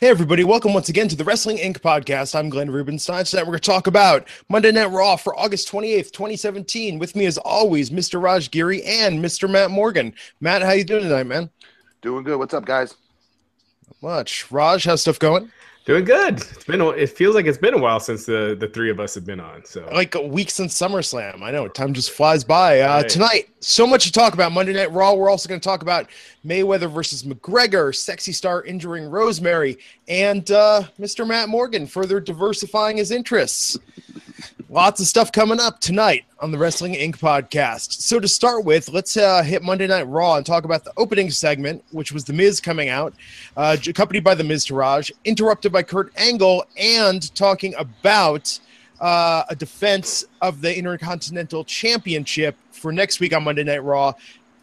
Hey, everybody, welcome once again to the Wrestling Inc. podcast. I'm Glenn Rubenstein. Tonight, we're going to talk about Monday Night Raw for August 28th, 2017. With me, as always, Mr. Raj Giri and Mr. Matt Morgan. Matt, how you doing tonight, man? Doing good. What's up, guys? Not much. Raj, how's stuff going? Doing good. It's been. It feels like it's been a while since the the three of us have been on. So like a week since SummerSlam. I know time just flies by. Uh, Right. Tonight, so much to talk about. Monday Night Raw. We're also going to talk about Mayweather versus McGregor, Sexy Star injuring Rosemary, and uh, Mr. Matt Morgan further diversifying his interests. Lots of stuff coming up tonight on the Wrestling Inc. podcast. So to start with, let's uh, hit Monday Night Raw and talk about the opening segment, which was The Miz coming out, uh, accompanied by The Miztourage, interrupted by Kurt Angle, and talking about uh, a defense of the Intercontinental Championship for next week on Monday Night Raw.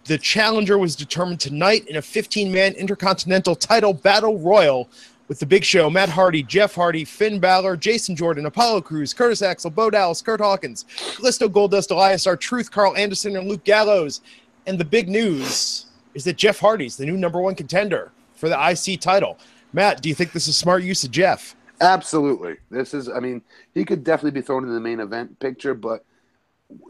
The challenger was determined tonight in a 15 man Intercontinental title battle royal with the big show Matt Hardy, Jeff Hardy, Finn Balor, Jason Jordan, Apollo Crews, Curtis Axel, Bo Dallas, Curt Hawkins, Kalisto Goldust, Elias R. Truth, Karl Anderson, and Luke Gallows. And the big news is that Jeff Hardy's the new number one contender for the IC title. Matt, do you think this is smart use of Jeff? Absolutely. This is. I mean, he could definitely be thrown in the main event picture, but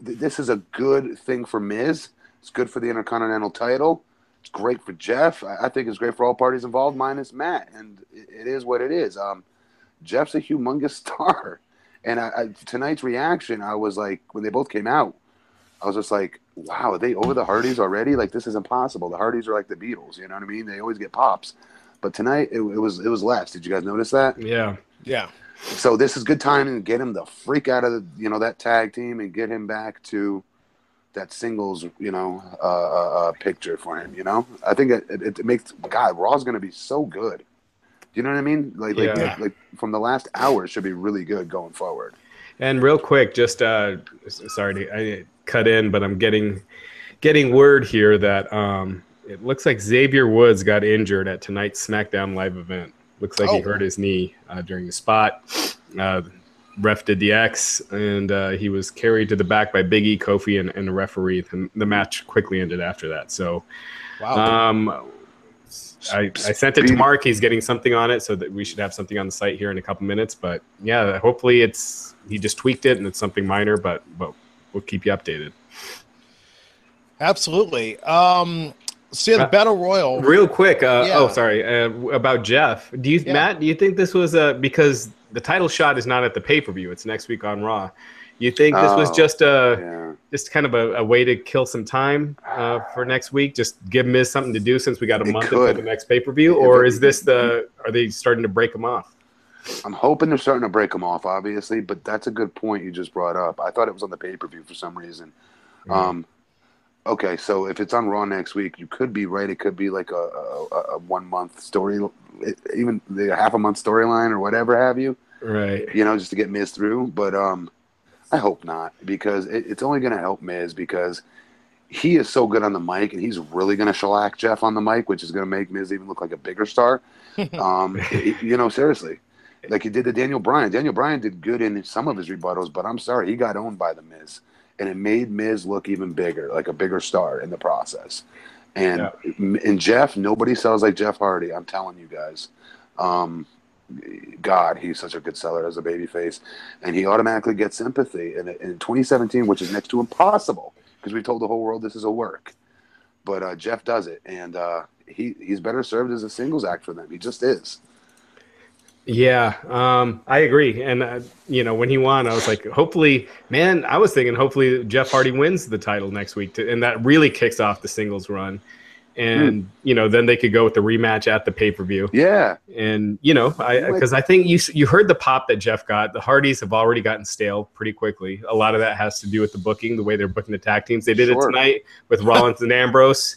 th- this is a good thing for Miz. It's good for the Intercontinental title. It's great for Jeff. I, I think it's great for all parties involved, minus Matt. And it, it is what it is. Um, Jeff's a humongous star, and I, I, tonight's reaction, I was like, when they both came out, I was just like, wow, are they over the Hardys already? Like this is impossible. The Hardys are like the Beatles. You know what I mean? They always get pops. But tonight it, it was it was less. Did you guys notice that? yeah, Yeah. So this is good timing to get him the freak out of the, you know that tag team and get him back to that singles you know uh, uh, uh, picture for him. You know, I think it, it, it makes God Raw's going to be so good. Do you know what I mean? Like like, Yeah. like from the last hour it should be really good going forward. and real quick, just uh, sorry to I cut in, but I'm getting getting word here that um, it looks like Xavier Woods got injured at tonight's SmackDown live event. Looks like he Oh. hurt his knee uh, during the spot. Uh, ref did the X, and uh, he was carried to the back by Biggie, Kofi, and, and the referee. And the match quickly ended after that. So. Wow. Um, I, I sent it to Mark. He's getting something on it, so that we should have something on the site here in a couple minutes. But yeah, hopefully it's he just tweaked it and it's something minor, but but we'll keep you updated. Absolutely. Um, so yeah, the Uh, battle royal. Real quick, uh, Yeah. oh sorry, uh, about Jeff. Do you Yeah. Matt? Do you think this was uh, because the title shot is not at the pay per view? It's next week on Raw. You think this was Oh, just a Yeah. just kind of a, a way to kill some time uh, for next week? Just give Miz something to do since we got a It month until the next pay per view, If or is this the? Are they starting to break them off? I'm hoping they're starting to break them off, obviously, but that's a good point you just brought up. I thought it was on the pay per view for some reason. Um, okay, so if it's on Raw next week, you could be right. It could be like a, a, a one month story, even the half a month storyline or whatever have you. Right. You know, just to get Miz through. But um, I hope not because it, it's only going to help Miz because he is so good on the mic and he's really going to shellac Jeff on the mic, which is going to make Miz even look like a bigger star. um, it- you know, seriously, like he did to Daniel Bryan. Daniel Bryan did good in some of his rebuttals, but I'm sorry, he got owned by the Miz, and it made Miz look even bigger, like a bigger star in the process. And and Jeff, nobody sells like Jeff Hardy. I'm telling you guys. Um, God, he's such a good seller as a babyface, and he automatically gets sympathy. And in 2017, which is next to impossible, because we told the whole world this is a work, but uh, Jeff does it, and uh, he he's better served as a singles act for them. He just is. Yeah, um, I agree. And uh, you know, when he won, I was like, hopefully, man, I was thinking, hopefully, Jeff Hardy wins the title next week, to, and that really kicks off the singles run. And you know, then they could go with the rematch at the pay per view. Yeah, And you know, I because I think you you heard the pop that Jeff got. The Hardys have already gotten stale pretty quickly. A lot of that has to do with the booking, the way they're booking the tag teams. They did Sure. it tonight with Rollins and Ambrose.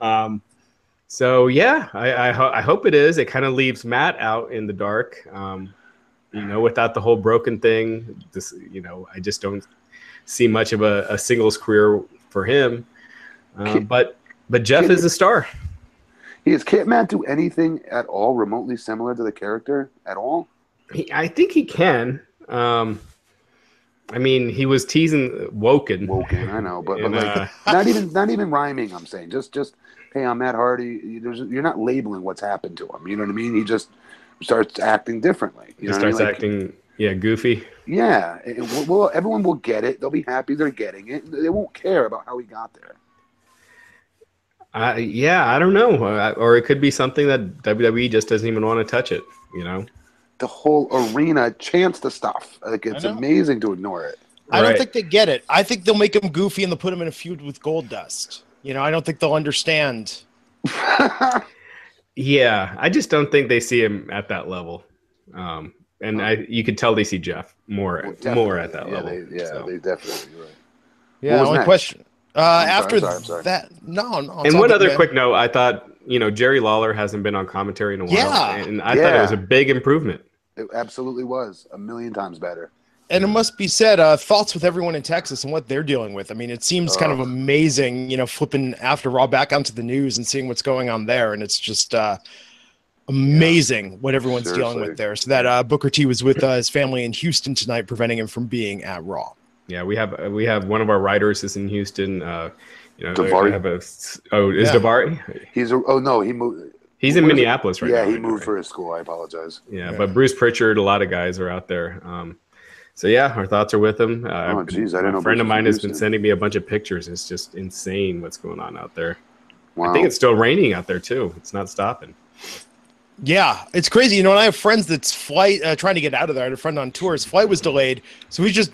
Um, so yeah, I I, ho- I hope it is. It kind of leaves Matt out in the dark. Um, you know, without the whole broken thing, this you know, I just don't see much of a, a singles career for him. Um, but but Jeff is a star. he is. Can't Matt do anything at all remotely similar to the character at all? He, I think he can. Um, I mean, he was teasing Woken. Woken, I know, but, but like uh, not even not even rhyming. I'm saying just just hey, I'm Matt Hardy. There's, you're not labeling what's happened to him. You know what I mean? He just starts acting differently. You He know what I mean? starts Like, acting, yeah, goofy. Yeah, and we'll, we'll- everyone will get it. They'll be happy they're getting it. They won't care about how he got there. Uh, yeah, I don't know, uh, or it could be something that WWE just doesn't even want to touch it. You know, The whole arena chants the stuff. Like it's amazing to ignore it. I don't think they get it. I think they'll make him goofy and they'll put him in a feud with Goldust. You know, I don't think they'll understand. yeah, I just don't think they see him at that level. Um, and I, you could tell they see Jeff more, Well, more at that yeah, level. They, yeah, so. they definitely. Right. Yeah, What only next? question. Uh, sorry, after I'm sorry, I'm sorry. that, no, no. it's and one other quick note, I thought you know Jerry Lawler hasn't been on commentary in a while, Yeah. and I thought it was a big improvement. It absolutely was a million times better. And it must be said, uh, thoughts with everyone in Texas and what they're dealing with. I mean, it seems kind of amazing, you know, flipping after Raw back onto the news and seeing what's going on there. And it's just uh, amazing what everyone's dealing with there. So that uh, Booker T was with uh, his family in Houston tonight, preventing him from being at Raw. Yeah, we have uh, we have one of our writers is in Houston. Uh, you know, Davari? have a, oh, is Yeah. Davari? He's a, oh no, he moved. He's in What is it? Minneapolis right yeah, now. Yeah, he I know, moved right? for his school. I apologize. Yeah, Yeah. but Bruce Pritchard, a lot of guys are out there. Um, so yeah, our thoughts are with him. Uh, Oh, geez, I didn't know A friend of mine has been Houston. sending me a bunch of pictures. It's just insane what's going on out there. Wow. I think it's still raining out there too. It's not stopping. Yeah, it's crazy. You know, and I have friends that's flight uh, trying to get out of there. I had a friend on tour. His flight was delayed, so he's just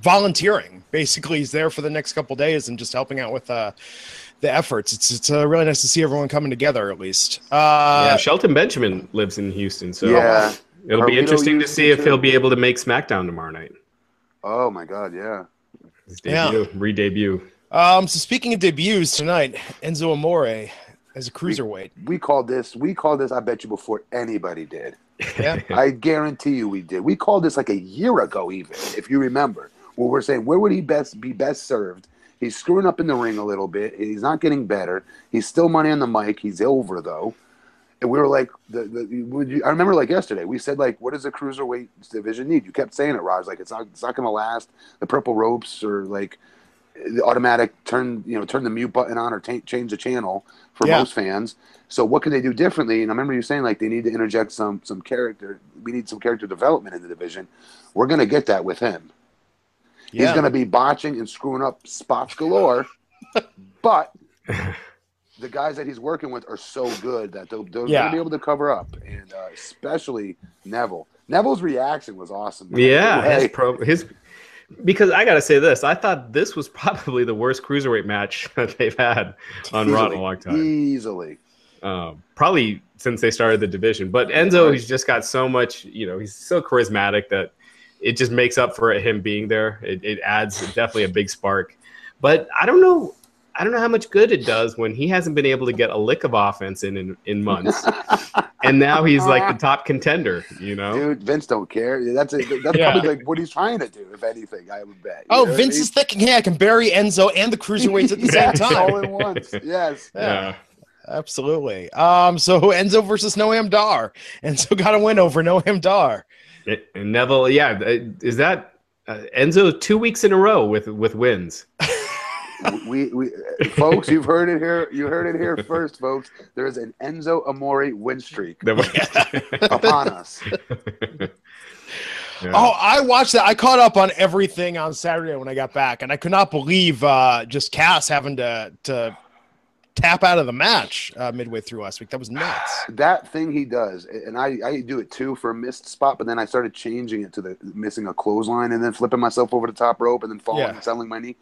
volunteering. Basically, he's there for the next couple days and just helping out with uh, the efforts. It's it's uh, really nice to see everyone coming together at least. Uh, yeah, Shelton Benjamin lives in Houston, so yeah. It'll be interesting to see to if he'll be able to make SmackDown tomorrow night. Oh my God, yeah. His Yeah. re-debut. Um, so speaking of debuts tonight, Enzo Amore as a cruiserweight. We called this. We called this. I bet you before anybody did. Yeah. I guarantee you we did. We called this like a year ago, even if you remember. Where we're saying where would he best be best served? He's screwing up in the ring a little bit. He's not getting better. He's still money on the mic. He's over though. And we were like, the, the, would you, I remember like yesterday, we said like, what does the cruiserweight division need? You kept saying it, Raj. Like it's not, it's not going to last. The purple ropes or like the automatic turn, you know, turn the mute button on or ta change the channel for Yeah. most fans. So what can they do differently? And I remember you saying like they need to interject some some character. We need some character development in the division. We're going to get that with him. He's going to be botching and screwing up spots galore, but the guys that he's working with are so good that they'll, they're going to be able to cover up, and uh, especially Neville. Neville's reaction was awesome. Yeah, Hey, his pro his because I gotta say this, I thought this was probably the worst cruiserweight match that they've had on Raw in a easily, long time. Easily. Um, probably since they started the division. But Enzo, he's just got so much, you know, he's so charismatic that it just makes up for him being there. It, it adds definitely a big spark. But I don't know. I don't know how much good it does when he hasn't been able to get a lick of offense in in, in months, and now he's like the top contender. You know, Dude, Vince don't care. That's a, that's Yeah. probably like what he's trying to do, if anything. I would bet. You Oh, know I Vince mean? is thinking, hey, I can bury Enzo and the cruiserweights at the same Yes, all time. once. Yes. yeah. Absolutely. Um, so Enzo versus Noam Dar. Enzo got a win over Noam Dar. It- and Neville, yeah, uh, is that uh, Enzo two weeks in a row with with wins? We, we folks, you've heard it here. You heard it here first, folks. There's an Enzo Amore win streak upon us. Yeah. Oh, I watched that. I caught up on everything on Saturday when I got back, and I could not believe uh, just Cass having to to tap out of the match uh, midway through last week. That was nuts. That thing he does, and I, I do it too for a missed spot, but then I started changing it to the missing a clothesline and then flipping myself over the top rope and then falling Yeah. and selling my knee.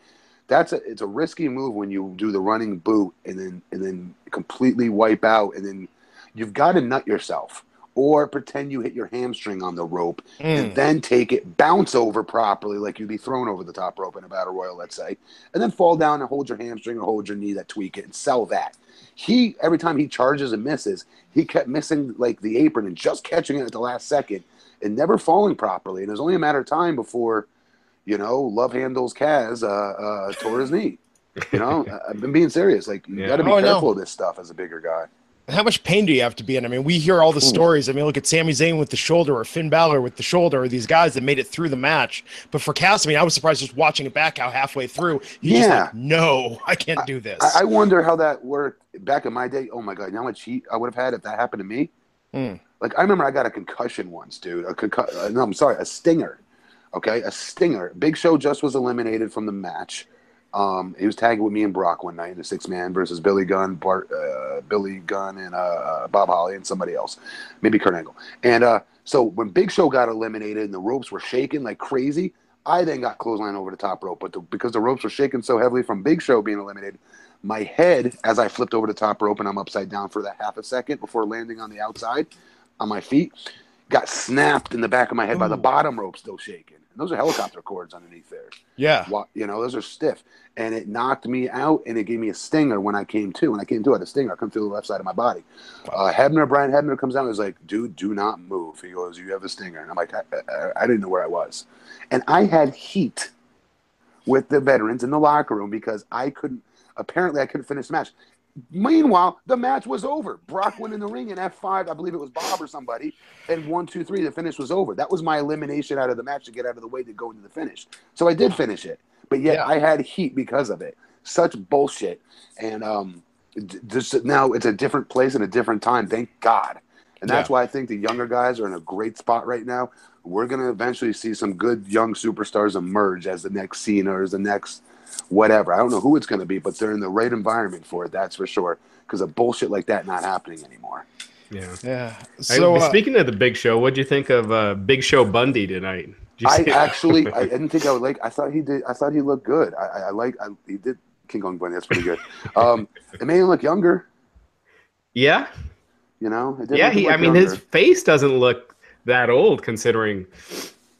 That's a it's a risky move when you do the running boot and then and then completely wipe out and then you've got to nut yourself or pretend you hit your hamstring on the rope Mm. and then take it, bounce over properly, like you'd be thrown over the top rope in a battle royal, let's say, and then fall down and hold your hamstring or hold your knee that tweak it and sell that. He every time he charges and misses, he kept missing like the apron and just catching it at the last second and never falling properly. And it was only a matter of time before, you know, love handles Cass uh, uh, tore his knee. You know, I- I've been being serious. Like you Yeah. got to be Oh, I know. careful of this stuff as a bigger guy. How much pain do you have to be in? I mean, we hear all the stories. I mean, look at Sami Zayn with the shoulder or Finn Balor with the shoulder, or these guys that made it through the match. But for Cass, I mean, I was surprised just watching it back how halfway through, he's just Yeah. like, no, I can't do this. I, I wonder how that worked back in my day. Oh my god, you know how much heat I would have had if that happened to me. Hmm. Like I remember I got a concussion once, dude. A concu- uh, no, I'm sorry, a stinger. Okay, a stinger. Big Show just was eliminated from the match. Um, he was tagging with me and Brock one night in a six man versus Billy Gunn, Bart, uh, Billy Gunn, and uh, Bob Holly and somebody else, maybe Kurt Angle. And uh, so when Big Show got eliminated and the ropes were shaking like crazy, I then got clothesline over the top rope. But the, because the ropes were shaking so heavily from Big Show being eliminated, my head, as I flipped over the top rope and I'm upside down for that half a second before landing on the outside on my feet, got snapped in the back of my head by the bottom rope still shaking. And those are helicopter cords underneath there. Yeah. You know, those are stiff. And it knocked me out and it gave me a stinger when I came to. When I came to, I had a stinger. I come through the left side of my body. Uh, Hebner, Brian Hebner comes down and is like, dude, do not move. He goes, you have a stinger. And I'm like, I, I, I didn't know where I was. And I had heat with the veterans in the locker room because I couldn't, apparently, I couldn't finish the match. Meanwhile, the match was over. Brock went in the ring in F5. I believe it was Bob or somebody. And one, two, three, the finish was over. That was my elimination out of the match to get out of the way to go into the finish. So I did finish it. But yet Yeah. I had heat because of it. Such bullshit. And um, just now it's a different place and a different time. Thank God. And that's Yeah. why I think the younger guys are in a great spot right now. We're going to eventually see some good young superstars emerge as the next Cena or as the next whatever. I don't know who it's going to be, but they're in the right environment for it. That's for sure. Because of bullshit like that not happening anymore. Yeah. Yeah. So uh, speaking of the Big Show, what'd you think of uh, Big Show Bundy tonight? I actually, I didn't think I would like. I thought he did. I thought he looked good. I, I, I like. I, he did King Kong Bundy. That's pretty good. Um, it made him look younger. yeah, You know. It yeah. He, look I mean, younger. his face doesn't look that old considering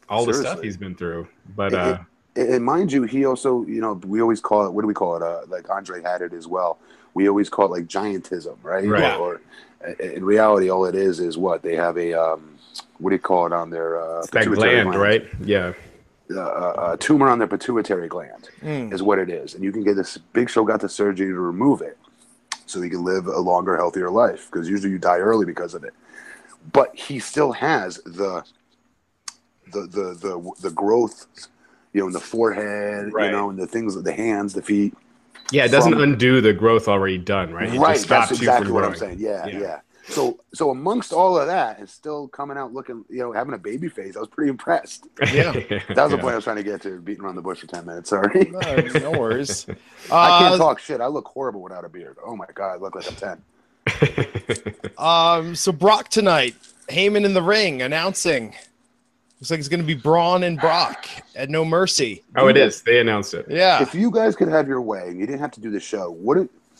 all the stuff he's been through. But It- uh, And mind you, he also, you know, we always call it. What do we call it? Uh, like Andre had it as well. We always call it like giantism, right? Right. Or, or in reality, all it is is what they have a um, what do you call it on their uh, that pituitary gland, right? Yeah. Uh, a tumor on their pituitary gland mm, is what it is, and you can get this. Big Show got the surgery to remove it, so he can live a longer, healthier life. Because usually you die early because of it. But he still has the the the the the growth, you know, in the forehead, Right. you know, and the things, the hands, the feet. Yeah, it doesn't From- undo the growth already done, right? It right. just That's exactly you what from I'm saying. Yeah, Yeah. yeah, So so amongst all of that, and still coming out looking, you know, having a baby face. I was pretty impressed. Yeah. That was the point I was trying to get to. Beating around the bush for ten minutes. Sorry. no, no worries. I can't Uh, talk shit. I look horrible without a beard. Oh my god, I look like I'm ten. Um, so Brock tonight, Heyman in the ring announcing. Looks like it's going to be Braun and Brock at No Mercy. oh, it is. They announced it. Yeah. If you guys could have your way and you didn't have to do the show, wouldn't? I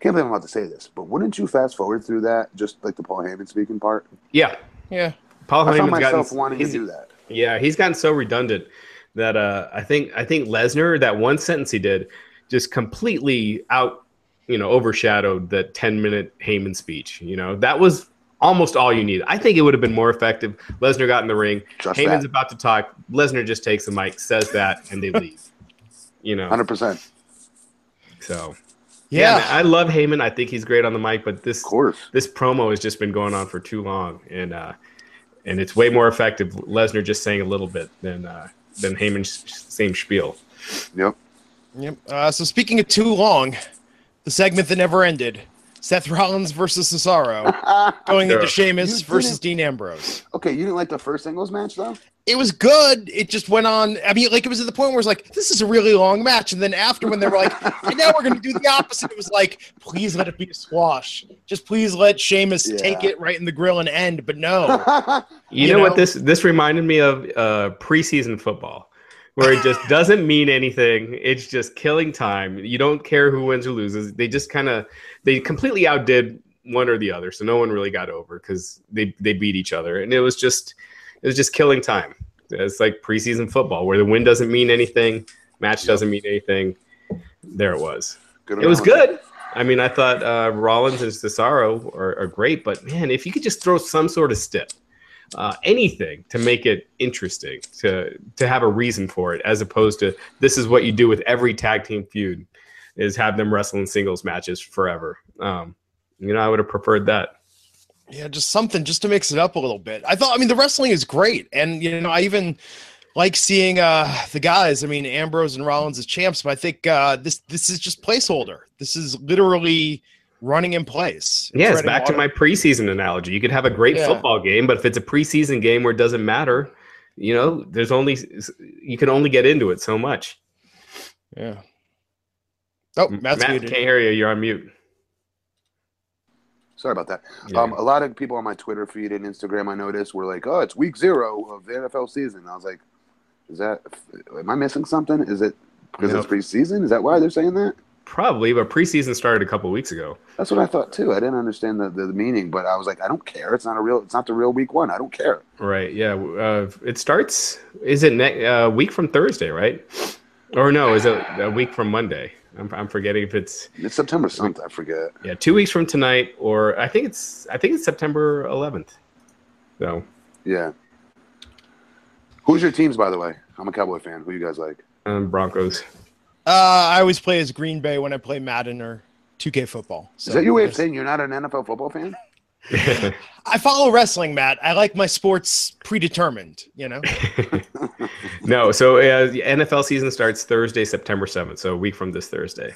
Can't believe I'm about to say this, but wouldn't you fast forward through that, just like the Paul Heyman speaking part? Yeah. Yeah. Paul I found Heyman's myself gotten, wanting to he's- do that. Yeah, he's gotten so redundant that uh, I think I think Lesnar that one sentence he did just completely out, you know, overshadowed the ten minute Heyman speech. You know, that was almost all you need. I think it would have been more effective. Lesnar got in the ring. Just Heyman's that, about to talk. Lesnar just takes the mic, says that, and they leave. You know, hundred percent, so Yeah. man, I love Heyman. I think he's great on the mic, but this of course. this promo has just been going on for too long, and uh, and it's way more effective. Lesnar just saying a little bit than uh, than Heyman's same spiel. Yep. Yep. Uh, so speaking of too long, the segment that never ended. Seth Rollins versus Cesaro going into Yeah. Sheamus versus Dean Ambrose. okay, you didn't like the first singles match though? It was good. It just went on. I mean, like it was at the point where it's like, this is a really long match. And then after when they were like, and now we're gonna do the opposite, it was like, please let it be a squash. Just please let Sheamus Yeah. take it right in the grill and end. But no. You, You know, know? what this this reminded me of uh, preseason football, where it just doesn't mean anything. It's just killing time. You don't care who wins or loses. They just kind of they completely outdid one or the other, so no one really got over because they they beat each other, and it was just it was just killing time. It's like preseason football where the win doesn't mean anything, match doesn't mean anything. There it was. Good It was good. I mean, I thought uh, Rollins and Cesaro are, are great, but man, if you could just throw some sort of stip, uh, anything to make it interesting, to to have a reason for it, as opposed to this is what you do with every tag team feud, is have them wrestle in singles matches forever. Um, you know, I would have preferred that. Yeah, just something just to mix it up a little bit. I thought I mean the wrestling is great. And you know, I even like seeing uh the guys. I mean, Ambrose and Rollins as champs, but I think uh this this is just placeholder. This is literally running in place. Yeah, it's treading back to my preseason analogy. You could have a great Yeah. football game, but if it's a preseason game where it doesn't matter, you know, there's only you can only get into it so much. Yeah. Oh, Matt's Matt, muted. can't hear you. You're on mute. Sorry about that. Yeah. Um, a lot of people on my Twitter feed and Instagram, I noticed, were like, "Oh, it's week zero of the NFL season." I was like, "Is that? Am I missing something? Is it because Nope. it's preseason? Is that why they're saying that?" Probably, but preseason started a couple weeks ago. That's what I thought too. I didn't understand the, the, the meaning, but I was like, I don't care. It's not a real. It's not the real week one. I don't care. Right. Yeah. Uh, it starts. Is it ne- uh, week from Thursday? Right. Or no? Is it a week from Monday? I'm, I'm forgetting if it's It's September something. I forget. yeah two weeks from tonight, or I think it's I think it's September 11th. So Yeah. Who's your teams, by the way? I'm a Cowboy fan. Who you guys like? um, Broncos. Uh, I always play as Green Bay when I play Madden or 2K football. So Is that your way of saying you're not an NFL football fan? I follow wrestling, Matt. I like my sports predetermined. You know. no. So uh, the NFL season starts Thursday, September 7th. So a week from this Thursday.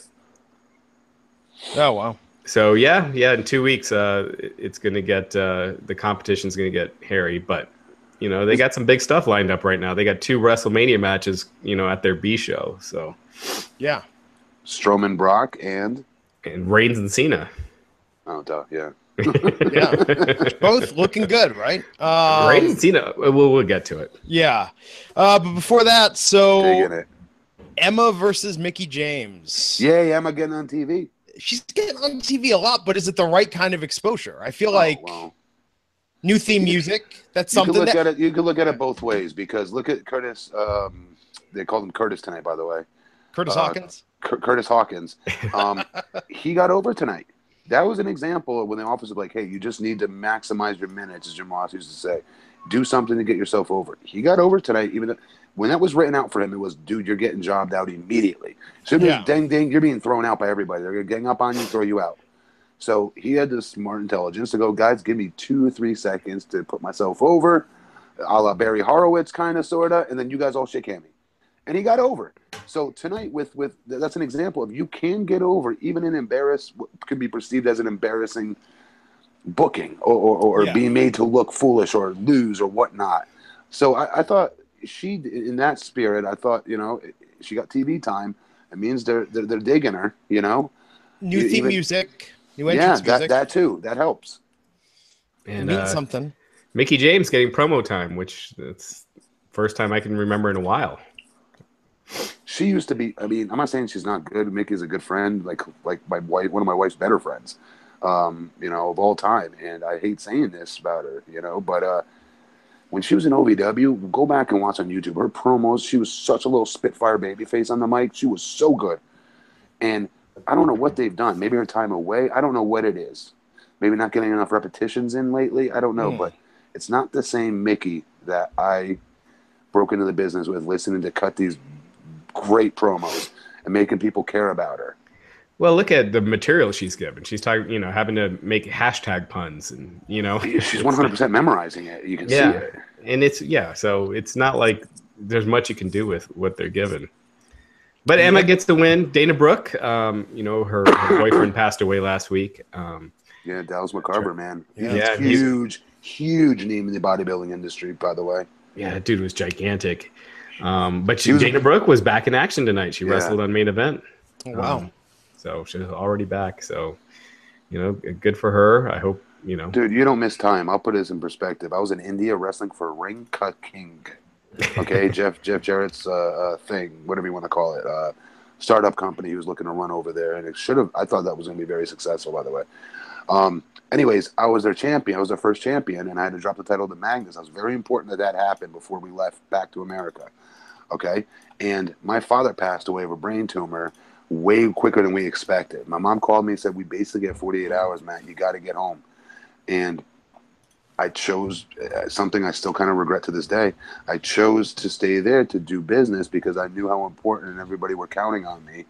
oh wow. So yeah, yeah, in two weeks, uh, it's gonna get uh, the competition's gonna get hairy, but you know they got some big stuff lined up right now. They got two WrestleMania matches, you know, at their B show. So Yeah. Strowman, Brock, and and Reigns and Cena. oh, duh, yeah. Yeah. Both looking good, right? Um, Reigns and Cena. We'll we'll get to it. Yeah. Uh, but before that, so it. Emma versus Mickie James. Yay, Emma getting on TV. She's getting on TV a lot, but is it the right kind of exposure? I feel Oh, like well. New theme music. That's something. You could something look that at it. You could look at it both ways because look at Curtis. Um, they called him Curtis tonight, by the way. Curtis uh, Hawkins. Cur- Curtis Hawkins. Um, he got over tonight. That was an example of when the office was like, "Hey, you just need to maximize your minutes," as Jim Ross used to say. Do something to get yourself over. He got over tonight, even though when that was written out for him, it was, "Dude, you're getting jobbed out immediately." As Yeah. ding ding, you're being thrown out by everybody. They're gonna gang up on you, throw you out. So he had the smart intelligence to go, guys, give me two three seconds to put myself over, a la Barry Horowitz, kind of, sort of, and then you guys all shake hand me. And he got over. So tonight, with with that's an example of you can get over even an embarrass what could be perceived as an embarrassing booking or or, or Yeah. being made to look foolish or lose or whatnot. So I, I thought she, in that spirit, I thought you know she got TV time. It means they're they're, they're digging her. You know, New theme even- music. New yeah, entrance that music. that too. That helps. And means uh, something. Mickie James getting promo time, which it's first time I can remember in a while. She used to be. I mean, I'm not saying she's not good. Mickie's a good friend, like like my wife, one of my wife's better friends, um, you know, of all time. And I hate saying this about her, you know, but uh, when she was in OVW, go back and watch on YouTube her promos. She was such a little spitfire baby face on the mic. She was so good. And I don't know what they've done. Maybe her time away. I don't know what it is. Maybe not getting enough repetitions in lately. I don't know, Hmm. but it's not the same Mickie that I broke into the business with, listening to cut these great promos and making people care about her. Well, look at the material she's given. She's talking, you know, having to make hashtag puns, and you know, She's 100% memorizing it. You can Yeah. see it. and it's yeah. So it's not like there's much you can do with what they're given. But Emma gets the win. Dana Brooke, um, you know, her, her boyfriend passed away last week. Um, Yeah, Dallas McCarver, man. Yeah. He's Yeah, he's- huge, huge name in the bodybuilding industry, by the way. yeah, that dude was gigantic. Um, but she, was- Dana Brooke was back in action tonight. She Yeah. wrestled on main event. Oh, wow. Um, so she's already back. So, you know, good for her. I hope, you know. Dude, you don't miss time. I'll put this in perspective. I was in India wrestling for Ring Ka King. Okay, Jeff Jeff Jarrett's uh, uh, thing, whatever you want to call it, uh, startup company. He was looking to run over there, and it should have. I thought that was going to be very successful, by the way. Um, anyways, I was their champion. I was their first champion, and I had to drop the title to Magnus. It was very important that that happened before we left back to America. Okay, and my father passed away of a brain tumor way quicker than we expected. My mom called me and said, "We basically get 48 hours, Matt. You got to get home." And I chose uh, something I still kind of regret to this day. I chose to stay there to do business because I knew how important and everybody were counting on me,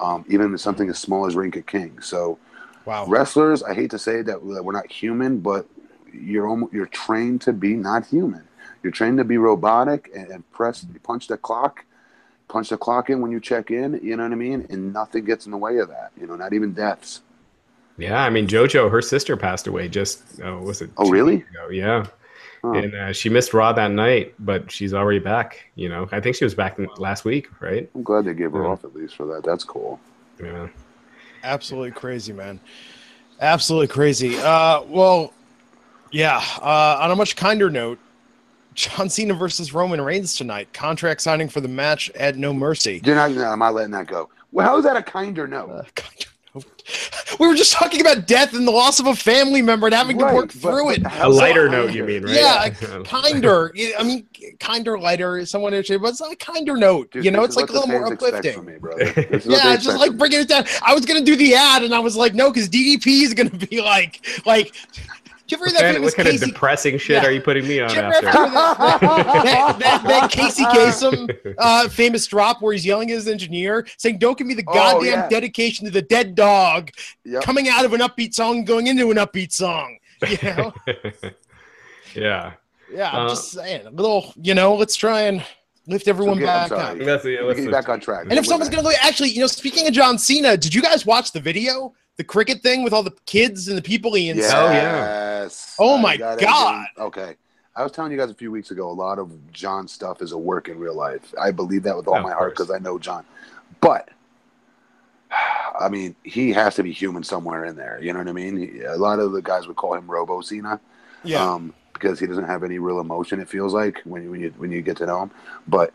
um, even something as small as Ring Ka King. So Wow. wrestlers, I hate to say that that we're not human, but you're almost, you're trained to be not human. You're trained to be robotic and, and press punch the clock, punch the clock in when you check in. You know what I mean? And nothing gets in the way of that. You know, not even deaths. Yeah, I mean JoJo, her sister passed away just oh, was it? Oh, really? ago? Yeah, Huh. and uh, she missed Raw that night, but she's already back. You know, I think she was back last week, right? I'm glad they gave her Yeah. off at least for that. That's cool. Yeah. Absolutely crazy, man. Absolutely crazy. Uh, well, yeah. Uh, on a much kinder note, John Cena versus Roman Reigns tonight. Contract signing for the match at No Mercy. You're not, no, I'm not letting that go. Well, how is that a kinder note? Uh, kinder note. We were just talking about death and the loss of a family member and having Right, to work but- through but it. how A lighter kinder? note, you mean, right? Yeah, kinder. I mean, kinder, lighter. Someone, but it's a kinder note. Dude, you know, it's like a little more uplifting. me, brother. This is what Yeah, just like bringing it down. I was gonna do the ad, and I was like, no, because DDP is gonna be like, like. Do you ever What that kind, famous what kind of depressing shit Yeah. are you putting me on Do after? that, that, that, that Casey Kasem uh, famous drop where he's yelling at his engineer, saying, "Don't give me the Oh, goddamn yeah. dedication to the dead dog," Yep. coming out of an upbeat song, going into an upbeat song. You know? yeah. Yeah, I'm Uh, just saying. A little, you know, let's try and lift everyone So get- back up. sorry. That's, yeah, Let's get back on track. And if someone's gonna look, actually, you know, speaking of John Cena, did you guys watch the video, the cricket thing with all the kids and the people he yes. Oh, yeah. Oh, I my God. everything- Okay. I was telling you guys a few weeks ago, a lot of John stuff is a work in real life. I believe that with all Of my heart because I know John. But I mean, he has to be human somewhere in there. You know what I mean? He, a lot of the guys would call him Robo Cena. Yeah, um, because he doesn't have any real emotion. It feels like when you when you when you get to know him. But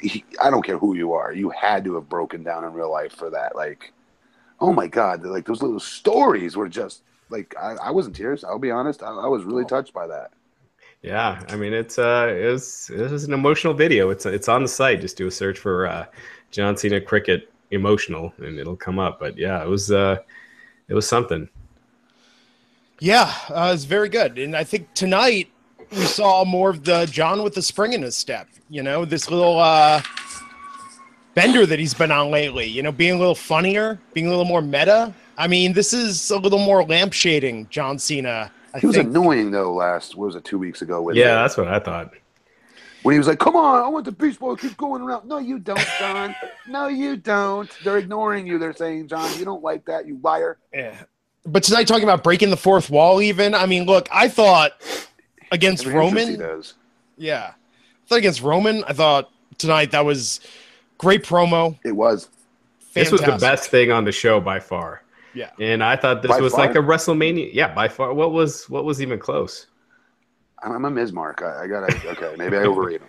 he, I don't care who you are, you had to have broken down in real life for that. Like, oh my god, like those little stories were just like I, I was in tears. I'll be honest, I, I was really Oh. touched by that. Yeah, I mean it's uh it was it was an emotional video. It's it's on the site. Just do a search for uh, John Cena cricket emotional, and it'll come up. But yeah, it was uh it was something. yeah, uh, it's very good. And I think tonight we saw more of the John with the spring in his step. You know, this little uh, bender that he's been on lately. You know, being a little funnier, being a little more meta. I mean, this is a little more lampshading John Cena. I He was think. annoying though. Last what was it two weeks ago? With Yeah, that's what I thought. when he was like, "Come on, I want the beach Boy," keep going around." No, you don't, John. no, you don't. They're ignoring you. They're saying, "John, you don't like that, you liar." Yeah. But tonight, talking about breaking the fourth wall, even. I mean, look, I thought against Every entrance he Roman. Yeah. I thought against Roman, I thought tonight that was great promo. It was. This was the best thing on the show by far. Yeah. And I thought this By was far? like a WrestleMania. Yeah, by far. What was what was even close? I'm a Miz Mark. I, I gotta. Okay, maybe I overrate him.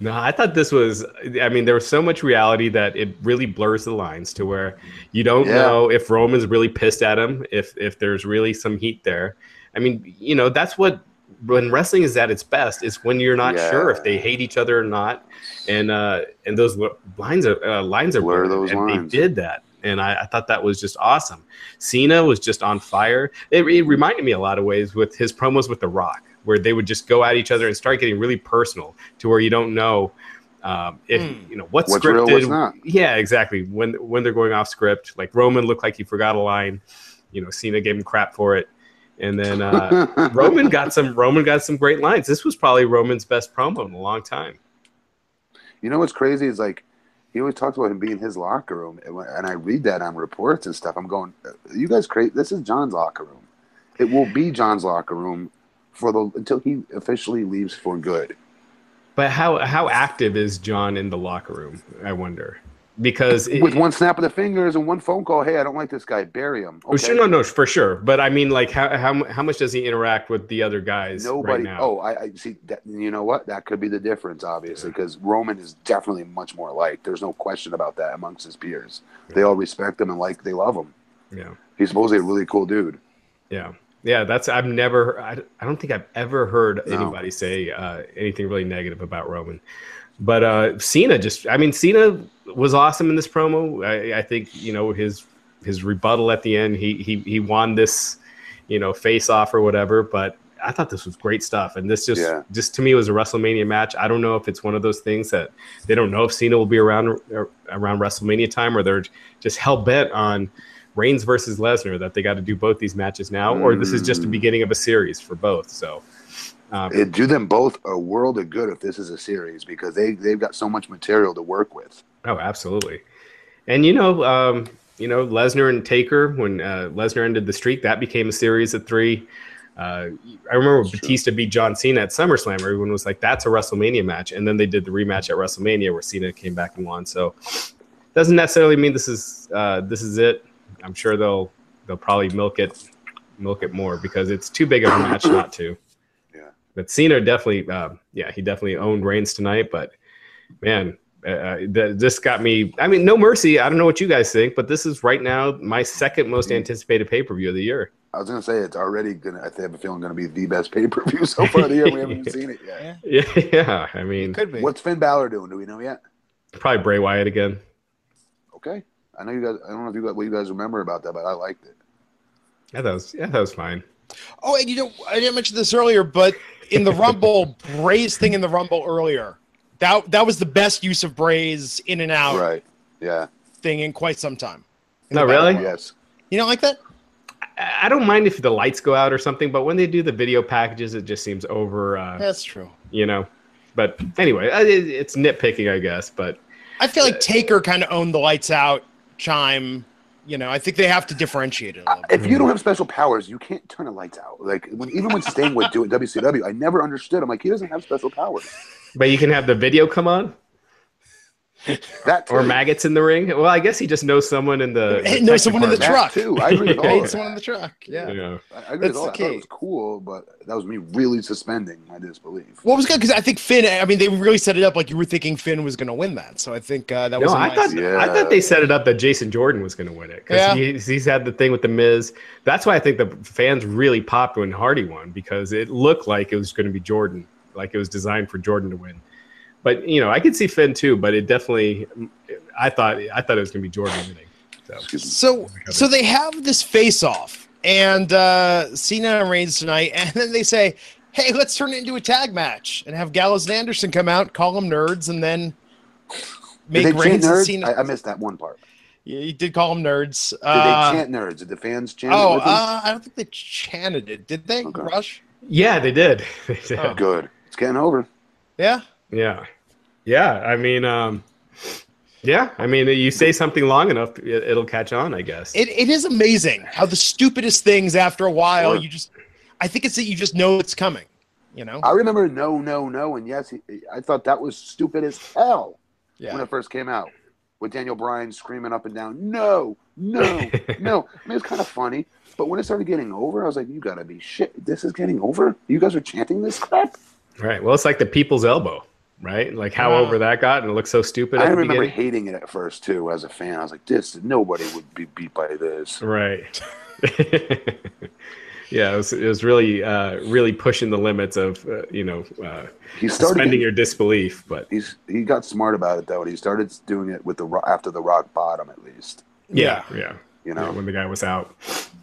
No, I thought this was. I mean, there was so much reality that it really blurs the lines to where you don't Yeah. know if Roman's really pissed at him, if if there's really some heat there. I mean, you know, that's what when wrestling is at its best is when you're not sure if they hate each other or not, and uh and those lo- lines are uh, lines are Blur blurred, those and lines. They did that, and I, I thought that was just awesome. Cena was just on fire. It, it reminded me a lot of ways with his promos with The Rock, where they would just go at each other and start getting really personal to where you don't know um, if Hmm. you know what's, What's scripted. real, what's not. Yeah, exactly. When when they're going off script, like Roman looked like he forgot a line. You know, Cena gave him crap for it, and then uh, Roman got some. Roman got some great lines. This was probably Roman's best promo in a long time. You know what's crazy is like he always talks about him being his locker room, and, when, and I read that on reports and stuff. I'm going, you guys crazy? This is John's locker room. It will be John's locker room for the until he officially leaves for good. But how how active is John in the locker room? I wonder because it, With one snap of the fingers and one phone call, hey, I don't like this guy, bury him. Oh, sure, no, no, for sure. But I mean, like, how how how much does he interact with the other guys Nobody. right now? Oh, I, I see. That, you know what? That could be the difference, obviously, because Roman is definitely much more liked. There's no question about that amongst his peers. They all respect him and like they love him. yeah, He's supposedly a really cool dude. yeah, yeah. That's I've never. I, I don't think I've ever heard No. anybody say uh, anything really negative about Roman. But uh, Cena just. I mean, Cena was awesome in this promo. I, I think you know his his rebuttal at the end. He he he won this, you know, face off or whatever. But I thought this was great stuff, and this just Yeah. just to me was a WrestleMania match. I don't know if it's one of those things that they don't know if Cena will be around uh, around WrestleMania time, or they're just hell bent on Reigns versus Lesnar that they got to do both these matches now, or this is just the Mm. beginning of a series for both. So. Um, It'd do them both a world of good if this is a series because they they've got so much material to work with. Oh, absolutely. And you know, um, you know, Lesnar and Taker when uh, Lesnar ended the streak, that became a series of three. Uh, I remember That's Batista beat John Cena at SummerSlam. Everyone was like, "That's a WrestleMania match," and then they did the rematch at WrestleMania where Cena came back and won. So, doesn't necessarily mean this is uh, this is it. I'm sure they'll they'll probably milk it milk it more because it's too big of a match not to. Yeah. But Cena definitely, uh, yeah, he definitely owned Reigns tonight. But man, uh, th- this got me. I mean, no mercy. I don't know what you guys think, but this is right now my second most anticipated pay per view of the year. I was gonna say it's already gonna. I have a feeling gonna be the best pay per view so far of the year. We haven't even seen it yet. Yeah, Yeah, yeah. I mean, could be. What's Finn Balor doing? Do we know yet? probably Bray Wyatt again. Okay. I know you guys. I don't know if you got what you guys remember about that, but I liked it. Yeah, that was yeah, that was fine. Oh, and you know, I didn't mention this earlier, but in the Rumble, Bray's thing in the Rumble earlier, that that was the best use of Bray's in and out Right. Yeah. thing in quite some time. In No, the really? Royal. Yes. You don't like that? I I don't mind if the lights go out or something, but when they do the video packages, it just seems over. Uh, That's true. you know. But anyway, it, it's nitpicking, I guess. But I feel like Taker kind of owned the lights out chime. You know, I think they have to differentiate it a little bit. If you don't have special powers, you can't turn the lights out. Like when, even when Sting would do it WCW, I never understood. I'm like, he doesn't have special powers. but you can have the video come on That or maggots in the ring. Well, I guess he just knows someone in the. The knows tech someone in the department. That truck. too. I agree with all it's that. someone in the truck. Yeah. Yeah. I I agree with That's all the that. I it was cool, but that was me really suspending my disbelief. What was good because I think Finn. I mean, they really set it up like you were thinking Finn was going to win that. So I think uh, that was. No, a I nice- thought I thought they set it up that Jason Jordan was going to win it because Yeah. he's, he's had the thing with the Miz. That's why I think the fans really popped when Hardy won because it looked like it was going to be Jordan, like it was designed for Jordan to win. But you know, I could see Finn too, but it definitely, I thought I thought it was going to be Jordan winning. So So so they have this face off and uh Cena and Reigns tonight, and then they say, Hey, let's turn it into a tag match and have Gallows and Anderson come out, call them nerds, and then make they Reigns and? Cena. I, I missed that one part. Yeah, you did call them nerds. Did Uh, they chant nerds? Did the fans chant? oh, uh, I don't think they chanted it, did they? Okay. Rush? yeah, they did. They did. Oh. Good. It's getting over. Yeah. Yeah, yeah. I mean, um, yeah. I mean, you say something long enough, it, it'll catch on. I guess. It, it is amazing how the stupidest things after a while Sure. you just I think it's that you just know it's coming. You know? I remember no, no, no, and yes, I thought that was stupid as hell when it first came out. With Daniel Bryan screaming up and down, no, no, no. I mean, it's kind of funny, but when it started getting over, I was like, you gotta be shit. This is getting over? You guys are chanting this crap? Right. Well, it's like the people's elbow, right? Like how Wow. over that got, and it looked so stupid I remember beginning. hating it at first too, as a fan. I was like, this nobody would be beat by this. Right. yeah, it was, it was really, uh, really pushing the limits of, uh, you know, uh, He started. suspending your disbelief. But he's he got smart about it though, and he started doing it with the after the rock bottom at least. yeah, yeah, You yeah, know, when the guy was out.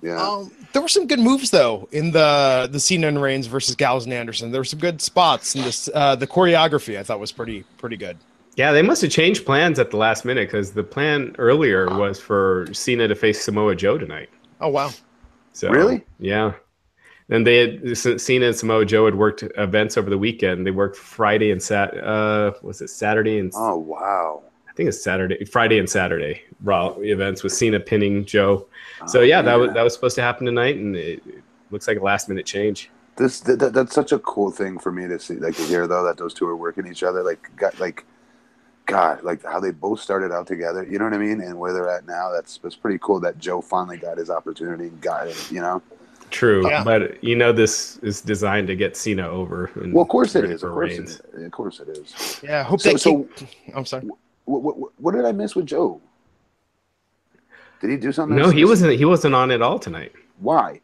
yeah. Um, there were some good moves though in the the Cena and Reigns versus Gallows and Anderson. There were some good spots in this. Uh, the choreography I thought was pretty pretty good. Yeah, they must have changed plans at the last minute because the plan earlier was for Cena to face Samoa Joe tonight. Oh wow! So Really? Yeah. And they had Cena and Samoa Joe had worked events over the weekend. They worked Friday and Sat. Uh, was it Saturday and Oh wow. I think it's Saturday, Friday and Saturday Raw events with Cena pinning Joe. So Oh, yeah, that was that was supposed to happen tonight, and it, it looks like a last minute change. this that, that- that's such a cool thing for me to see, like to hear though that those two are working each other. Like, got like, God, like how they both started out together. You know what I mean? And where they're at now. That's that's pretty cool. That Joe finally got his opportunity and got it. You know. True, Yeah. but you know this is designed to get Cena over. and Well, of course it ready is. for Of course it Of course it is. Yeah, I hope So- that. so- kick- I'm sorry. What, what, what did I miss with Joe? Did he do something? No, he wasn't. He wasn't on at all tonight. Why?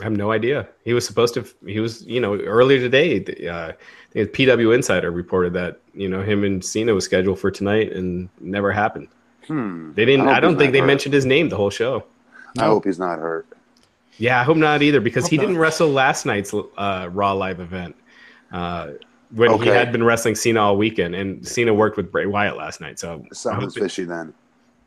I have no idea. He was supposed to. He was, you know, earlier today. the, Uh, PW Insider reported that you know him and Cena was scheduled for tonight and never happened. Hmm. They didn't. I I, don't think they hurt. mentioned his name the whole show. I hope he's not hurt. Yeah, I hope not either because he not. didn't wrestle last night's uh, Raw live event uh, when he had been wrestling Cena all weekend, and Cena worked with Bray Wyatt last night. So I Something's hope it- fishy then.